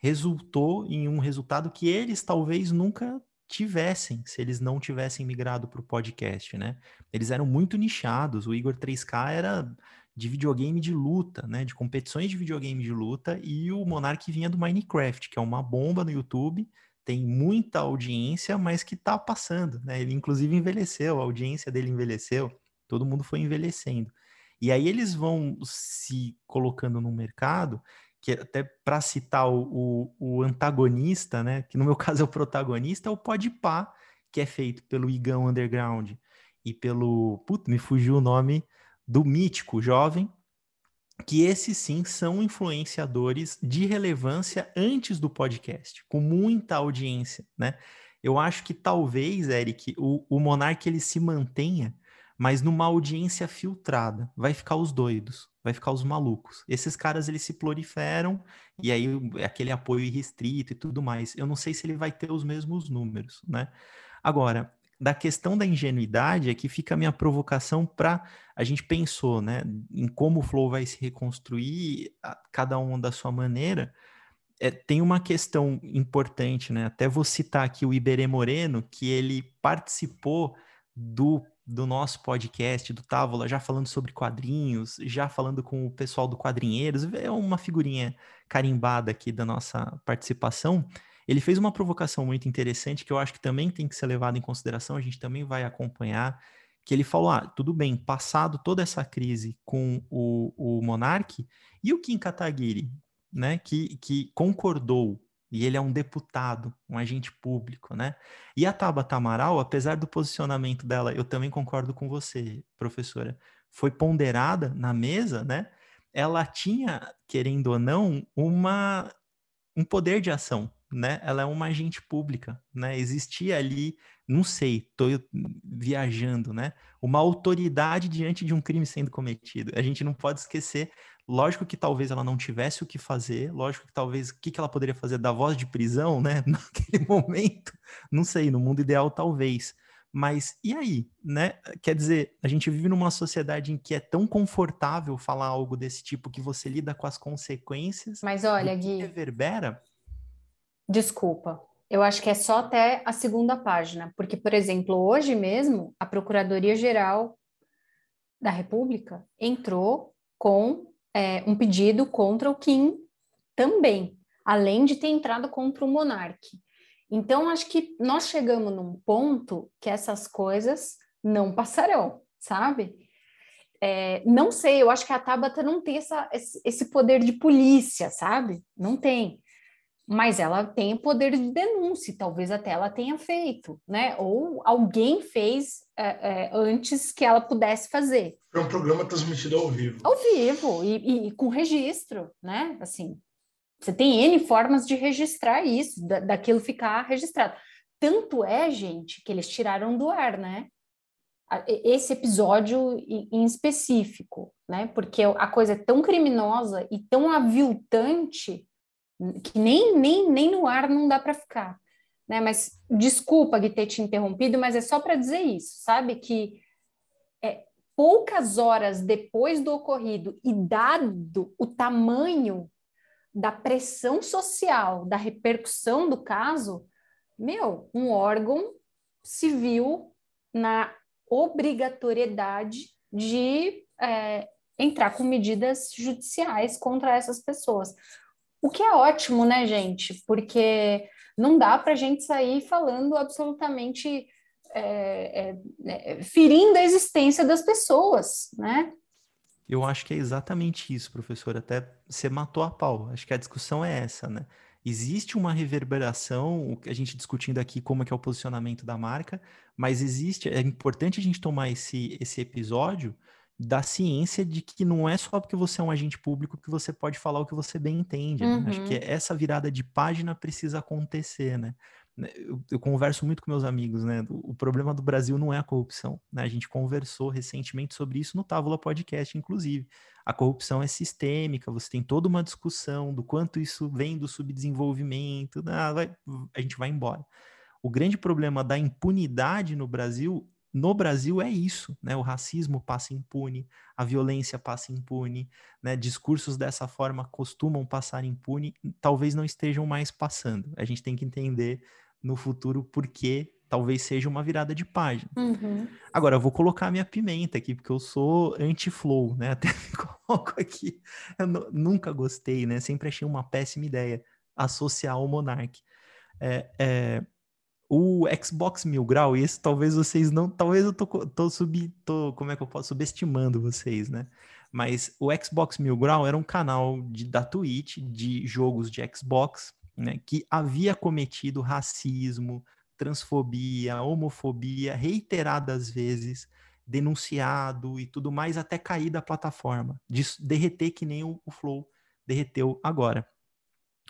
resultou em um resultado que eles talvez nunca tivessem, se eles não tivessem migrado para o podcast, né? Eles eram muito nichados. O Igor 3K era de videogame de luta, né? De competições de videogame de luta, e o Monark vinha do Minecraft, que é uma bomba no YouTube, tem muita audiência, mas que tá passando, né? Ele inclusive envelheceu, a audiência dele envelheceu, todo mundo foi envelhecendo. E aí eles vão se colocando no mercado, que até para citar o, o, o, antagonista, né? Que no meu caso é o protagonista, é o Podpah, que é feito pelo Igão Underground e pelo. Putz, me fugiu o nome do mítico jovem, que esses sim são influenciadores de relevância antes do podcast, com muita audiência, né? Eu acho que talvez, Eric, o, o Monark ele se mantenha, mas numa audiência filtrada. Vai ficar os doidos, vai ficar os malucos. Esses caras eles se proliferam e aí é aquele apoio irrestrito e tudo mais. Eu não sei se ele vai ter os mesmos números, né? Agora, da questão da ingenuidade é que fica a minha provocação para a gente pensou, né, em como o flow vai se reconstruir, cada um da sua maneira. É, tem uma questão importante, né? Até vou citar aqui o Iberê Moreno, que ele participou do, do nosso podcast, do Távola, já falando sobre quadrinhos, já falando com o pessoal do Quadrinheiros. É uma figurinha carimbada aqui da nossa participação. Ele fez uma provocação muito interessante que eu acho que também tem que ser levado em consideração, a gente também vai acompanhar, que ele falou, ah, tudo bem, passado toda essa crise com o, o Monark, e o Kim Kataguiri, né, que, que concordou, e ele é um deputado, um agente público, né? E a Tabata Amaral, apesar do posicionamento dela, eu também concordo com você, professora, foi ponderada na mesa, né? Ela tinha, querendo ou não, uma, um poder de ação, né? Ela é uma agente pública, né? Existia ali, não sei, estou viajando, né? Uma autoridade diante de um crime sendo cometido. A gente não pode esquecer. Lógico que talvez ela não tivesse o que fazer, lógico que talvez o que, que ela poderia fazer da voz de prisão, né? Naquele momento, não sei, no mundo ideal talvez. Mas e aí, né? Quer dizer, a gente vive numa sociedade em que é tão confortável falar algo desse tipo que você lida com as consequências. Mas olha, Gui, reverbera Desculpa. Eu acho que é só até a segunda página, porque, por exemplo, hoje mesmo, a Procuradoria-Geral da República entrou com é, um pedido contra o Kim também, além de ter entrado contra o Monarque. Então, acho que nós chegamos num ponto que essas coisas não passarão, sabe? É, não sei, eu acho que a Tabata não tem essa, esse poder de polícia, sabe? Não tem mas ela tem poder de denúncia, talvez até ela tenha feito, né? Ou alguém fez é, é, antes que ela pudesse fazer. É um programa transmitido ao vivo. Ao vivo e, e, com registro, né? Assim, você tem N formas de registrar isso, da, daquilo ficar registrado. Tanto é, gente, que eles tiraram do ar, né? Esse episódio em específico, né? Porque a coisa é tão criminosa e tão aviltante que nem, nem, nem no ar não dá para ficar. Né? Mas desculpa de ter te interrompido, mas é só para dizer isso, sabe? Que é, poucas horas depois do ocorrido e dado o tamanho da pressão social, da repercussão do caso, meu, um órgão civil na obrigatoriedade de é, entrar com medidas judiciais contra essas pessoas. O que é ótimo, né, gente? Porque não dá para a gente sair falando absolutamente é, é, é, ferindo a existência das pessoas, né? Eu acho que é exatamente isso, professor. Até você matou a pau. Acho que a discussão é essa, né? Existe uma reverberação, a gente discutindo aqui como é que é o posicionamento da marca, mas existe, é importante a gente tomar esse, esse episódio da ciência de que não é só porque você é um agente público que você pode falar o que você bem entende. Né? Acho que uhum. essa virada de página precisa acontecer, né? né, eu, eu, converso muito com meus amigos, né? O, o, problema do Brasil não é a corrupção, né? A gente conversou recentemente sobre isso no Távola Podcast, inclusive. A corrupção é sistêmica, você tem toda uma discussão do quanto isso vem do subdesenvolvimento, né? vai, a gente vai embora. O grande problema da impunidade no Brasil no Brasil é isso, né? O racismo passa impune, a violência passa impune, né? Discursos dessa forma costumam passar impune, talvez não estejam mais passando. A gente tem que entender no futuro porque talvez seja uma virada de página. Uhum. Agora, eu vou colocar minha pimenta aqui, porque eu sou anti-flow, né? Até me coloco aqui. Eu nunca gostei, né? Sempre achei uma péssima ideia associar o Monark. É, é, o Xbox Mil Grau, e esse talvez vocês não. Talvez eu tô, tô, tô como é que eu posso? Subestimando vocês, né? Mas o Xbox Mil Grau era um canal de, da Twitch de jogos de Xbox, né? Que havia cometido racismo, transfobia, homofobia reiteradas vezes, denunciado e tudo mais, até cair da plataforma, de derreter que nem o, o Flow derreteu agora.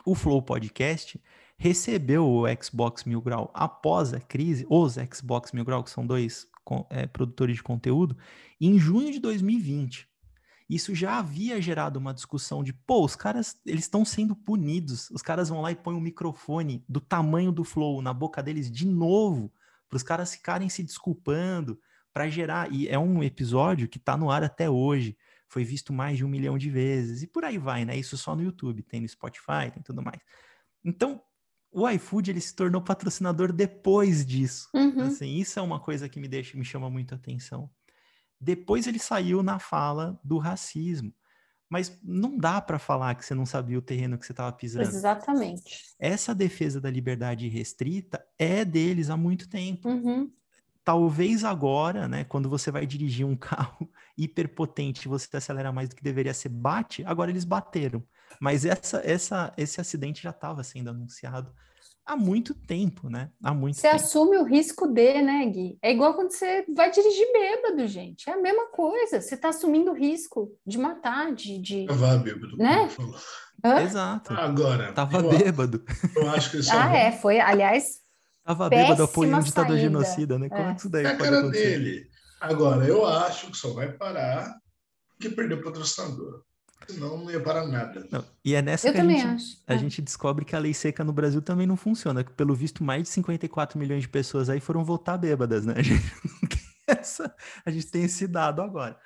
O Flow Podcast recebeu o Xbox Mil Grau após a crise, os Xbox Mil Grau, que são dois é, produtores de conteúdo, em junho de 2020. Isso já havia gerado uma discussão de, pô, os caras, eles estão sendo punidos. Os caras vão lá e põem um microfone do tamanho do Flow na boca deles de novo, para os caras ficarem se desculpando, para gerar. E é um episódio que está no ar até hoje. Foi visto mais de um milhão de vezes. E por aí vai, né? Isso só no YouTube, tem no Spotify, tem tudo mais. Então, o iFood ele se tornou patrocinador depois disso. Uhum. Assim, isso é uma coisa que me deixa, me chama muito atenção. Depois ele saiu na fala do racismo. Mas não dá para falar que você não sabia o terreno que você estava pisando. Exatamente. Essa defesa da liberdade restrita é deles há muito tempo. Uhum. Talvez agora, né, quando você vai dirigir um carro hiperpotente, você acelera mais do que deveria ser, bate, agora eles bateram. Mas essa, essa, esse acidente já estava sendo anunciado há muito tempo, né? Há muito você tempo. assume o risco de, né, Gui? É igual quando você vai dirigir bêbado, gente. É a mesma coisa. Você está assumindo o risco de matar, de. de... Tava bêbado, né? Exato. Agora. Tava eu, bêbado. Eu acho que isso Ah, é, foi, aliás. Tava bêbado apoiando um ditador saída. genocida, né? Como é, é que isso daí é a pode cara acontecer? dele. Agora, eu acho que só vai parar porque perdeu o patrocinador. Senão não ia parar nada. Não, e é nessa eu que a gente, acho. a é. gente descobre que a lei seca no Brasil também não funciona. Pelo visto, mais de 54 milhões de pessoas aí foram votar bêbadas, né? A gente, essa, a gente tem esse dado agora.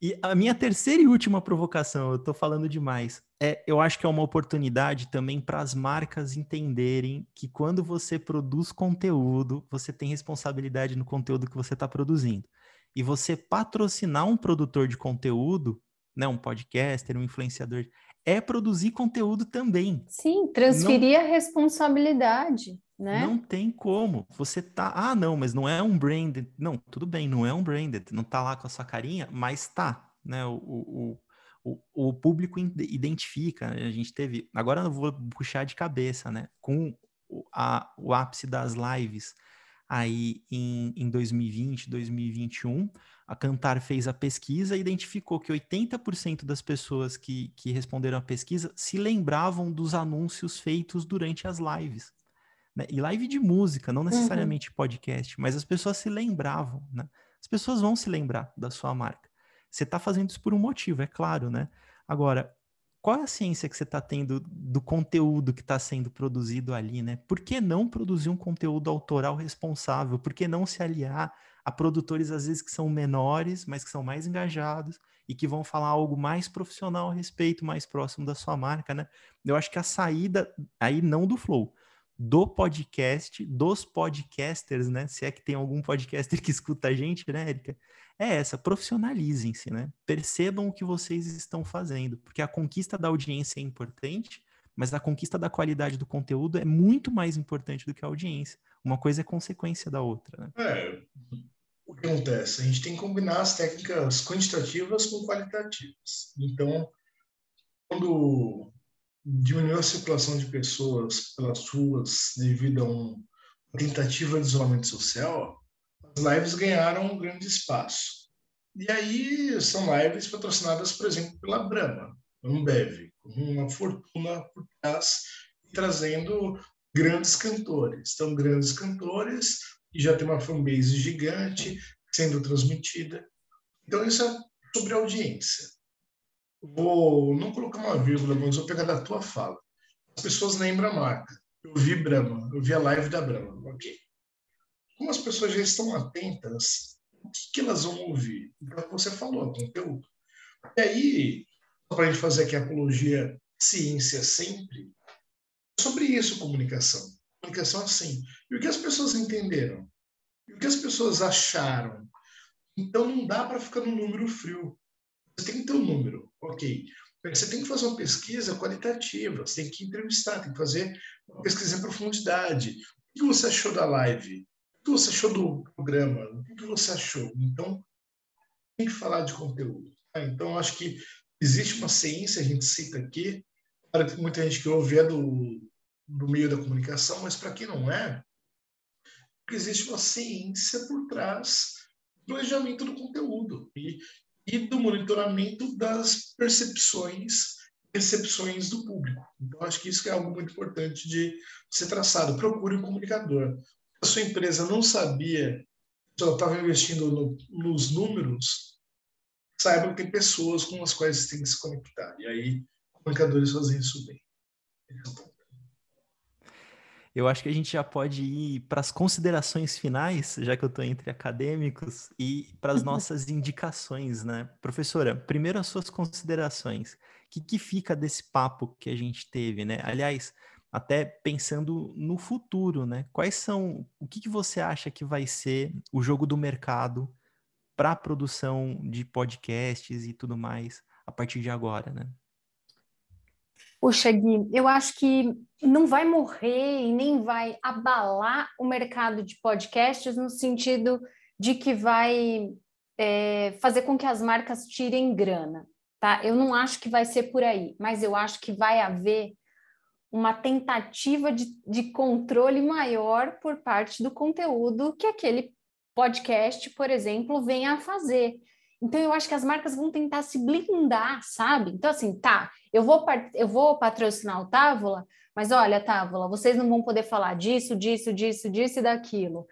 E a minha terceira e última provocação, eu tô falando demais, é eu acho que é uma oportunidade também para as marcas entenderem que quando você produz conteúdo, você tem responsabilidade no conteúdo que você está produzindo. E você patrocinar um produtor de conteúdo né, um podcaster, um influenciador, é produzir conteúdo também. Sim, transferir não, a responsabilidade, né? Não tem como. Você tá, ah, não, mas não é um branded. Não, tudo bem, não é um branded, não tá lá com a sua carinha, mas tá, né? O, o, o, o público identifica. Né? A gente teve, agora eu vou puxar de cabeça, né? Com a, o ápice das lives aí em, em 2020, 2021, a Cantar fez a pesquisa e identificou que 80% das pessoas que, que responderam à pesquisa se lembravam dos anúncios feitos durante as lives. Né? E live de música, não uhum. necessariamente uhum. podcast, mas as pessoas se lembravam. Né? As pessoas vão se lembrar da sua marca. Você está fazendo isso por um motivo, é claro, né? Agora, qual é a ciência que você está tendo do conteúdo que está sendo produzido ali, né? Por que não produzir um conteúdo autoral responsável? Por que não se aliar a produtores, às vezes, que são menores, mas que são mais engajados e que vão falar algo mais profissional a respeito, mais próximo da sua marca, né? Eu acho que a saída, aí não do Flow, do podcast, dos podcasters, né? Se é que tem algum podcaster que escuta a gente, né, Erika? é essa: profissionalizem-se, né? Percebam o que vocês estão fazendo, porque a conquista da audiência é importante, mas a conquista da qualidade do conteúdo é muito mais importante do que a audiência. Uma coisa é consequência da outra. Né? É, o que acontece? A gente tem que combinar as técnicas quantitativas com qualitativas. Então, quando diminuiu a circulação de pessoas pelas ruas devido a uma tentativa de isolamento social, as lives ganharam um grande espaço. E aí são lives patrocinadas, por exemplo, pela Brahma, Ambev, com uma fortuna por trás, trazendo grandes cantores. Então, grandes cantores, e já tem uma fanbase gigante sendo transmitida. Então, isso é sobre audiência. Vou não colocar uma vírgula, mas vou pegar da tua fala. As pessoas lembram a marca. Eu vi Brahma, eu vi a live da Brahma, ok. Como as pessoas já estão atentas, o que, que elas vão ouvir? Então, você falou, conteúdo. E aí, para a gente fazer aqui a apologia ciência sempre, é sobre isso comunicação. Comunicação assim. E o que as pessoas entenderam? E o que as pessoas acharam? Então não dá para ficar no número frio. Você tem que ter um número, ok. Você tem que fazer uma pesquisa qualitativa, você tem que entrevistar, tem que fazer uma pesquisa em profundidade. O que você achou da live? O que você achou do programa? O que você achou? Então, tem que falar de conteúdo. Tá? Então, acho que existe uma ciência, a gente cita aqui, para muita gente que ouve é do, do meio da comunicação, mas para quem não é, existe uma ciência por trás do planejamento do conteúdo e, e do monitoramento das percepções, percepções do público. Então, acho que isso é algo muito importante de ser traçado. Procure um comunicador. A sua empresa não sabia, só estava investindo no, nos números, saiba que tem pessoas com as quais você tem que se conectar. E aí, comunicadores fazem isso bem. Eu acho que a gente já pode ir para as considerações finais, já que eu estou entre acadêmicos, e para as nossas indicações, né? Professora, primeiro as suas considerações. O que, que fica desse papo que a gente teve, né? Aliás, até pensando no futuro, né? Quais são, o que, que você acha que vai ser o jogo do mercado para a produção de podcasts e tudo mais a partir de agora, né? Puxa, Gui, eu acho que não vai morrer e nem vai abalar o mercado de podcasts no sentido de que vai é, fazer com que as marcas tirem grana, tá? Eu não acho que vai ser por aí, mas eu acho que vai haver uma tentativa de, de controle maior por parte do conteúdo que aquele podcast, por exemplo, venha a fazer. Então, eu acho que as marcas vão tentar se blindar, sabe? Então, assim, tá, eu vou, eu vou patrocinar o Távola, mas olha, Távola, vocês não vão poder falar disso, disso, disso, disso e daquilo,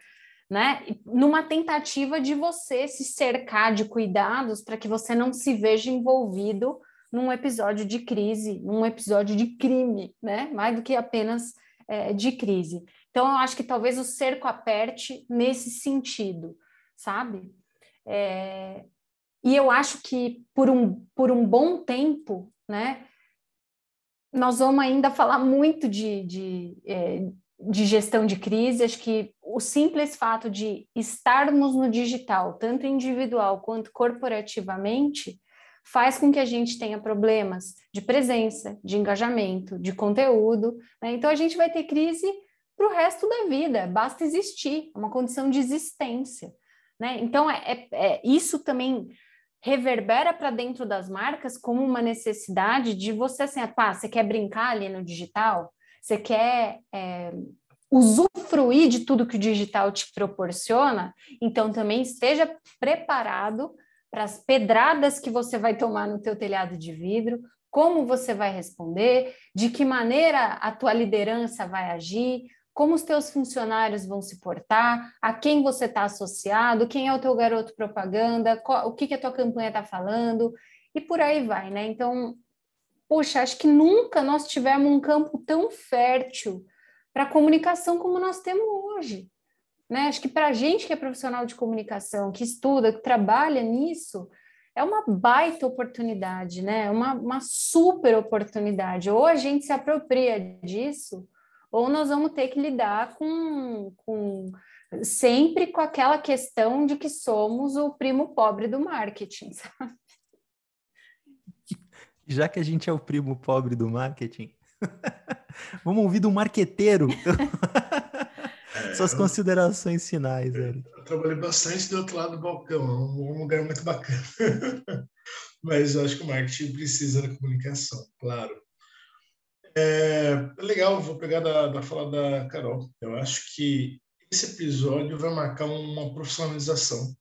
né? Numa tentativa de você se cercar de cuidados para que você não se veja envolvido num episódio de crise, num episódio de crime, né? Mais do que apenas é, de crise. Então, eu acho que talvez o cerco aperte nesse sentido, sabe? É, e eu acho que por um, por um bom tempo, né, nós vamos ainda falar muito de, de, é, de gestão de crise. Acho que o simples fato de estarmos no digital, tanto individual quanto corporativamente, faz com que a gente tenha problemas de presença, de engajamento, de conteúdo. Né? Então, a gente vai ter crise para o resto da vida, basta existir, é uma condição de existência. Né? Então, é, é, é isso também reverbera para dentro das marcas como uma necessidade de você assim, pá, você quer brincar ali no digital, você quer é, usufruir de tudo que o digital te proporciona, então também esteja preparado para as pedradas que você vai tomar no teu telhado de vidro, como você vai responder, de que maneira a tua liderança vai agir, como os teus funcionários vão se portar, a quem você está associado, quem é o teu garoto propaganda, qual, o que, que a tua campanha está falando, e por aí vai, né? Então, puxa, acho que nunca nós tivemos um campo tão fértil para comunicação como nós temos hoje. Né? Acho que para a gente que é profissional de comunicação, que estuda, que trabalha nisso, é uma baita oportunidade, né? Uma, uma super oportunidade. Ou a gente se apropria disso, ou nós vamos ter que lidar com, com sempre com aquela questão de que somos o primo pobre do marketing, sabe? Já que a gente é o primo pobre do marketing, vamos ouvir do marqueteiro. Suas considerações finais, Eric. Eu trabalhei bastante do outro lado do balcão, é um lugar muito bacana. Mas eu acho que o marketing precisa da comunicação, claro. É, legal, vou pegar da, da fala da Carol. Eu acho que esse episódio vai marcar uma profissionalização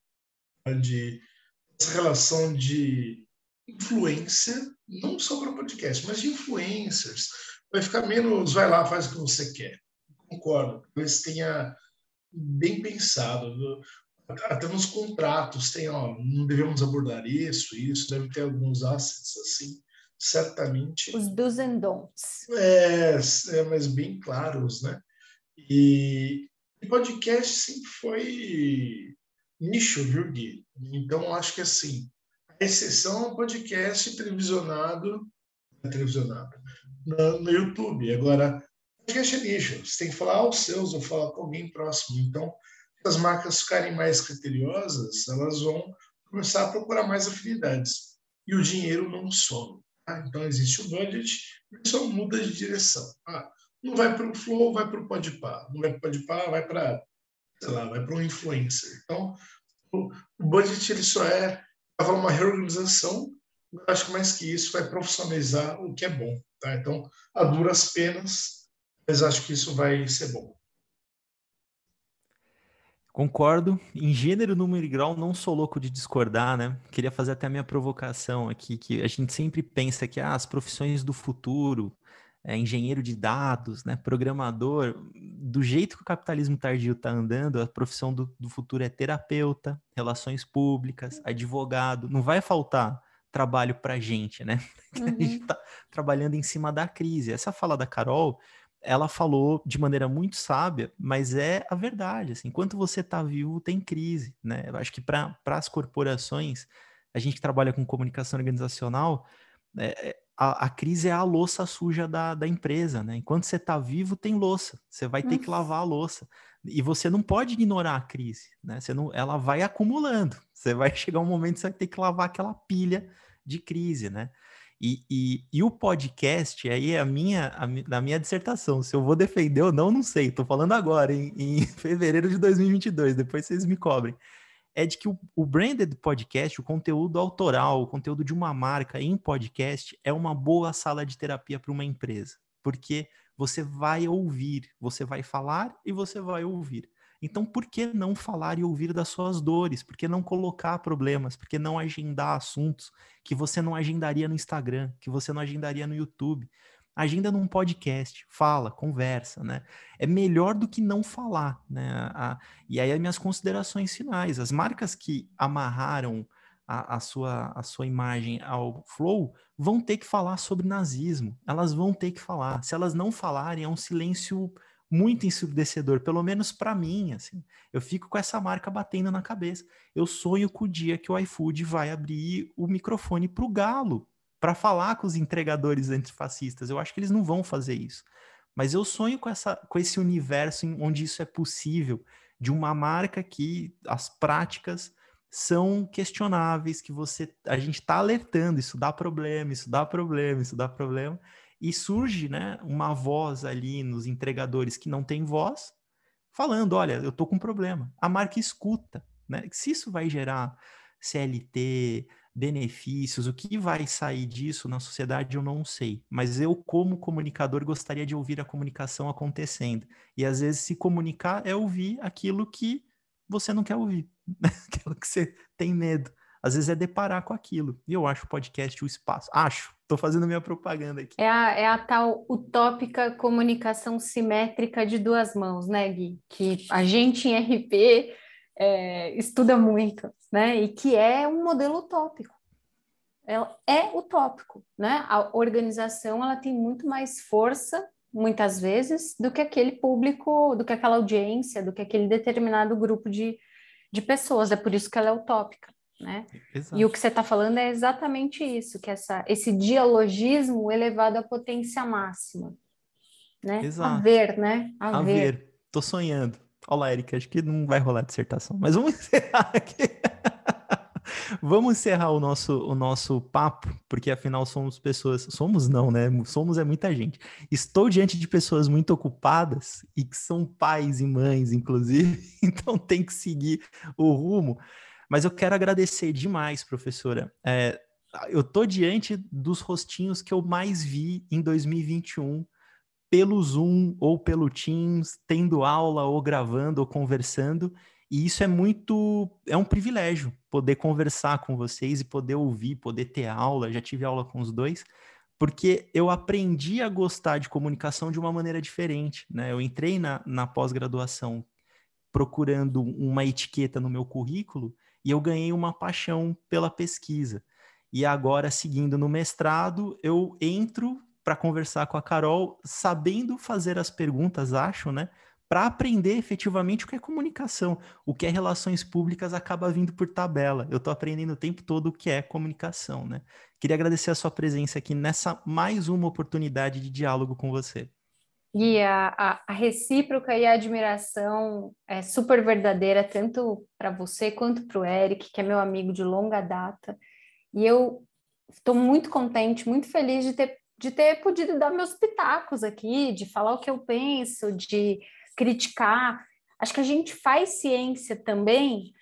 né, de essa relação de influência, não só para podcast, mas de influencers. Vai ficar menos, vai lá, faz o que você quer. concordo. Talvez tenha bem pensado. Até nos contratos tem, ó, não devemos abordar isso, isso, deve ter alguns assets assim, certamente. Os do's and don'ts. É, é mas bem claros, né? E, e podcast sempre foi nicho, viu, Gui? Então, acho que assim, a exceção é um podcast televisionado, televisionado no, no YouTube. Agora, podcast é nicho. Você tem que falar aos seus ou falar com alguém próximo. Então, se as marcas ficarem mais criteriosas, elas vão começar a procurar mais afinidades. E o dinheiro não some. Tá? Então, existe um budget, só muda de direção. Ah, não vai para o Flow, vai para o Podpah. Não vai para o Podpah, vai para, sei lá, vai para um influencer. Então, o, o budget ele só é uma reorganização. Acho que mais que isso vai profissionalizar o que é bom. Tá? Então, a duras penas, mas acho que isso vai ser bom. Concordo. Em gênero, número e grau, não sou louco de discordar, né? Queria fazer até a minha provocação aqui, que a gente sempre pensa que ah, as profissões do futuro, é, engenheiro de dados, né, programador, do jeito que o capitalismo tardio está andando, a profissão do, do, futuro é terapeuta, relações públicas, advogado, não vai faltar trabalho para gente, né? Uhum. A gente está trabalhando em cima da crise. Essa fala da Carol, ela falou de maneira muito sábia, mas é a verdade. Assim, enquanto você está vivo, tem crise, né? Eu acho que para as corporações, a gente que trabalha com comunicação organizacional, é, é a, a, crise é a louça suja da, da empresa, né? Enquanto você está vivo, tem louça. Você vai ter que lavar a louça. E você não pode ignorar a crise, né? Você não, ela vai acumulando. Você vai chegar um momento que você vai ter que lavar aquela pilha de crise, né? E, e, e o podcast, aí é a minha, a, da minha dissertação. Se eu vou defender ou não, não sei. Estou falando agora, em, em fevereiro de 2022. Depois vocês me cobrem é de que o, o branded podcast, o conteúdo autoral, o conteúdo de uma marca em podcast é uma boa sala de terapia para uma empresa, porque você vai ouvir, você vai falar e você vai ouvir. Então, por que não falar e ouvir das suas dores? Por que não colocar problemas? Por que não agendar assuntos que você não agendaria no Instagram, que você não agendaria no YouTube? agenda num podcast, fala, conversa, né? É melhor do que não falar, né? A, e aí as minhas considerações finais, as marcas que amarraram a, a, sua, a sua imagem ao Flow vão ter que falar sobre nazismo, elas vão ter que falar. Se elas não falarem, é um silêncio muito ensurdecedor, pelo menos para mim, assim. Eu fico com essa marca batendo na cabeça. Eu sonho com o dia que o iFood vai abrir o microfone para o galo, para falar com os entregadores antifascistas. Eu acho que eles não vão fazer isso. Mas eu sonho com, essa, com esse universo onde isso é possível, de uma marca que as práticas são questionáveis, que você a gente está alertando, isso dá problema, isso dá problema, isso dá problema, e surge né, uma voz ali nos entregadores que não tem voz, falando, olha, eu tô com problema. A marca escuta, né? Se isso vai gerar CLT, benefícios, o que vai sair disso na sociedade eu não sei, mas eu como comunicador gostaria de ouvir a comunicação acontecendo. E às vezes se comunicar é ouvir aquilo que você não quer ouvir, aquilo que você tem medo. Às vezes é deparar com aquilo. E eu acho o podcast o espaço. Acho, estou fazendo minha propaganda aqui. É a, é a tal utópica comunicação simétrica de duas mãos, né, Gui? Que a gente em RP é, estuda muito, né? E que é um modelo utópico. Ela é utópico, né? A organização ela tem muito mais força, muitas vezes, do que aquele público, do que aquela audiência, do que aquele determinado grupo de, de pessoas. É por isso que ela é utópica. Né? E o que você está falando é exatamente isso, que essa, esse dialogismo elevado à potência máxima, né? Exato. A ver, né? A, a ver. ver. Tô sonhando. Olá, Erika, acho que não vai rolar dissertação, mas vamos encerrar aqui. vamos encerrar o nosso, o nosso papo, porque afinal somos pessoas. Somos não, né? Somos é muita gente. Estou diante de pessoas muito ocupadas e que são pais e mães, inclusive, então tem que seguir o rumo. Mas eu quero agradecer demais, professora. É, eu tô diante dos rostinhos que eu mais vi em 2021 pelo Zoom ou pelo Teams, tendo aula ou gravando ou conversando. E isso é muito, é um privilégio poder conversar com vocês e poder ouvir, poder ter aula. Já tive aula com os dois, porque eu aprendi a gostar de comunicação de uma maneira diferente, né? Eu entrei na, na pós-graduação procurando uma etiqueta no meu currículo e eu ganhei uma paixão pela pesquisa. E agora, seguindo no mestrado, eu entro para conversar com a Carol, sabendo fazer as perguntas, acho, né? Para aprender efetivamente o que é comunicação, o que é relações públicas acaba vindo por tabela. Eu estou aprendendo o tempo todo o que é comunicação, né? Queria agradecer a sua presença aqui nessa mais uma oportunidade de diálogo com você. E a, a, a recíproca e a admiração é super verdadeira, tanto para você quanto para o Eric, que é meu amigo de longa data. E eu estou muito contente, muito feliz de ter, de ter podido dar meus pitacos aqui, de falar o que eu penso, de criticar. Acho que a gente faz ciência também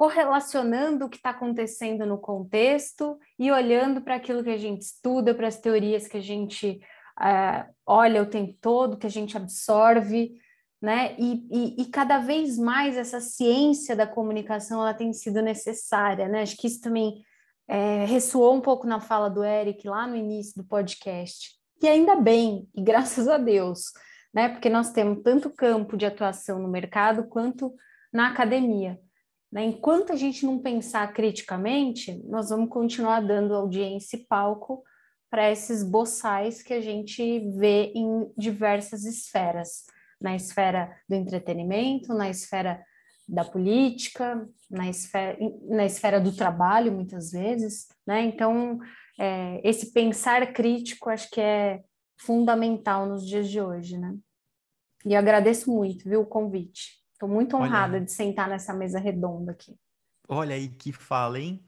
correlacionando o que está acontecendo no contexto e olhando para aquilo que a gente estuda, para as teorias que a gente uh, olha o tempo todo, que a gente absorve, né? E, e, e, cada vez mais essa ciência da comunicação ela tem sido necessária, né? Acho que isso também é, ressoou um pouco na fala do Eric lá no início do podcast. E ainda bem, e graças a Deus, né? Porque nós temos tanto campo de atuação no mercado quanto na academia. Né? Enquanto a gente não pensar criticamente, nós vamos continuar dando audiência e palco para esses boçais que a gente vê em diversas esferas na esfera do entretenimento, na esfera da política, na esfera, na esfera do trabalho, muitas vezes. Né? Então, é, esse pensar crítico acho que é fundamental nos dias de hoje. Né? E agradeço muito viu, o convite. Estou muito honrada Olha. de sentar nessa mesa redonda aqui. Olha aí que fala, hein?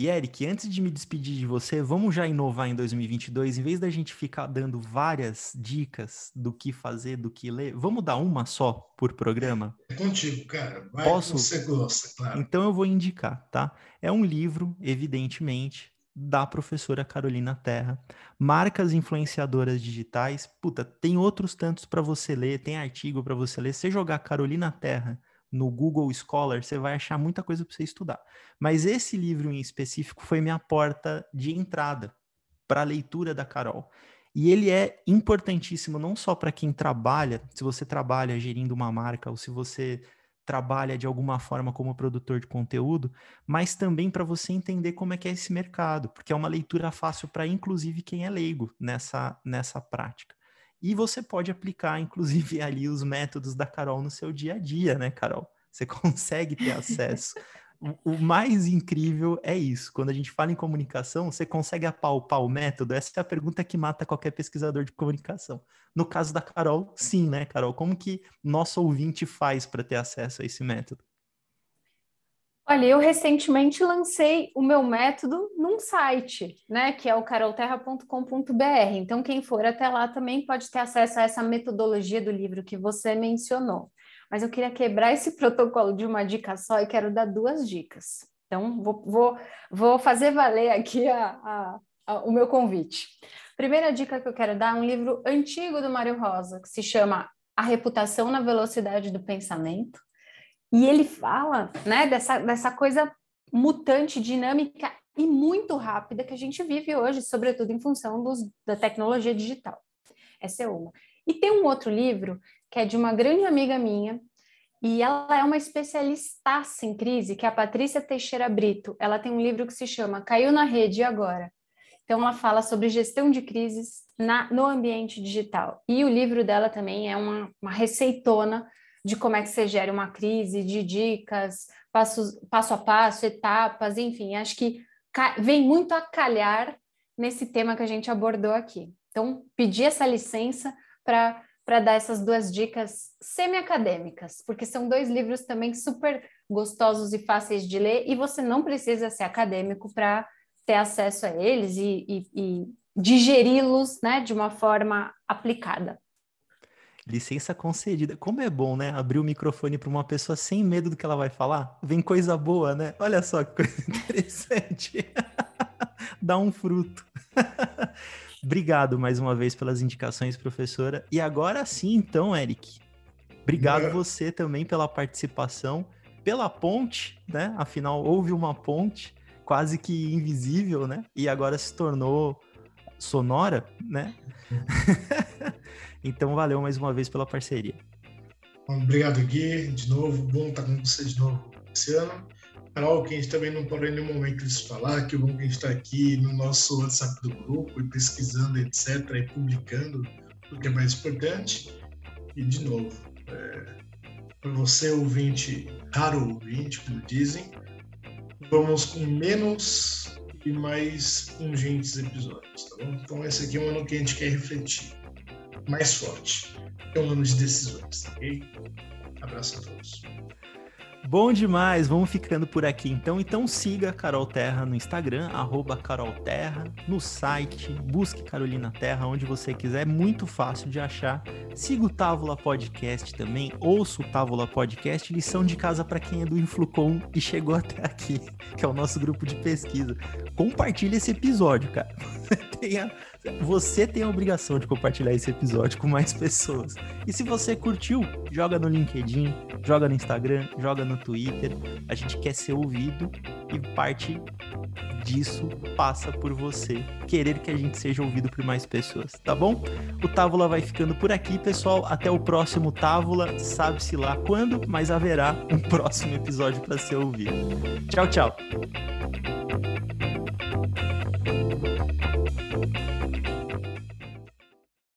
E Eric, antes de me despedir de você, vamos já inovar em 2022, em vez da gente ficar dando várias dicas do que fazer, do que ler, vamos dar uma só por programa? É contigo, cara. Vai Posso? você gosta, claro. Então eu vou indicar, tá? É um livro, evidentemente, da professora Carolina Terra. Marcas influenciadoras digitais. Puta, tem outros tantos para você ler, tem artigo para você ler. Se jogar Carolina Terra no Google Scholar, você vai achar muita coisa para você estudar. Mas esse livro em específico foi minha porta de entrada para a leitura da Carol. E ele é importantíssimo não só para quem trabalha, se você trabalha gerindo uma marca ou se você trabalha de alguma forma como produtor de conteúdo, mas também para você entender como é que é esse mercado, porque é uma leitura fácil para inclusive quem é leigo nessa nessa prática. E você pode aplicar inclusive ali os métodos da Carol no seu dia a dia, né, Carol? Você consegue ter acesso o mais incrível é isso. Quando a gente fala em comunicação, você consegue apalpar o método? Essa é a pergunta que mata qualquer pesquisador de comunicação. No caso da Carol, sim, né, Carol? Como que nosso ouvinte faz para ter acesso a esse método? Olha, eu recentemente lancei o meu método num site, né, que é o carolterra.com.br. Então, quem for até lá também pode ter acesso a essa metodologia do livro que você mencionou mas eu queria quebrar esse protocolo de uma dica só e quero dar duas dicas. Então, vou, vou, vou fazer valer aqui a, a, a, o meu convite. Primeira dica que eu quero dar é um livro antigo do Mário Rosa, que se chama A Reputação na Velocidade do Pensamento. E ele fala né, dessa, dessa coisa mutante, dinâmica e muito rápida que a gente vive hoje, sobretudo em função dos, da tecnologia digital. Essa é uma. E tem um outro livro que é de uma grande amiga minha, e ela é uma especialista em crise, que é a Patrícia Teixeira Brito. Ela tem um livro que se chama Caiu na Rede Agora. Então, ela fala sobre gestão de crises na, no ambiente digital. E o livro dela também é uma, uma receitona de como é que você gera uma crise, de dicas, passo, passo a passo, etapas, enfim, acho que vem muito a calhar nesse tema que a gente abordou aqui. Então, pedi essa licença para para dar essas duas dicas semi-acadêmicas, porque são dois livros também super gostosos e fáceis de ler, e você não precisa ser acadêmico para ter acesso a eles e, e, e digeri-los né, de uma forma aplicada. Licença concedida. Como é bom, né? Abrir o microfone para uma pessoa sem medo do que ela vai falar. Vem coisa boa, né? Olha só que coisa interessante. Dá um fruto. Obrigado mais uma vez pelas indicações, professora. E agora sim, então, Eric. Obrigado é. você também pela participação, pela ponte, né? Afinal, houve uma ponte quase que invisível, né? E agora se tornou sonora, né? Então valeu mais uma vez pela parceria. Obrigado, Gui, de novo. Bom estar com você de novo esse ano. Carol, que a gente também não pode em nenhum momento de falar, que bom que a gente está aqui no nosso WhatsApp do grupo e pesquisando, etc., e publicando o que é mais importante. E, de novo, é, para você, ouvinte, raro ouvinte, como dizem, vamos com menos e mais pungentes episódios, tá bom? Então, esse aqui é um ano que a gente quer refletir mais forte. Ano de decisões, ok? Abraço a todos. Bom demais, vamos ficando por aqui então. Então siga Carol Terra no Instagram, arroba Carol Terra, no site, busque Carolina Terra, onde você quiser, é muito fácil de achar. Siga o Távola Podcast também, ouça o Távola Podcast, lição de casa para quem é do Influcom e chegou até aqui, que é o nosso grupo de pesquisa. Compartilhe esse episódio, cara. Tenha você tem a obrigação de compartilhar esse episódio com mais pessoas. E se você curtiu, joga no LinkedIn, joga no Instagram, joga no Twitter. A gente quer ser ouvido e parte disso passa por você querer que a gente seja ouvido por mais pessoas, tá bom? O Távola vai ficando por aqui, pessoal. Até o próximo Távola. Sabe-se lá quando, mas haverá um próximo episódio para ser ouvido. Tchau, tchau.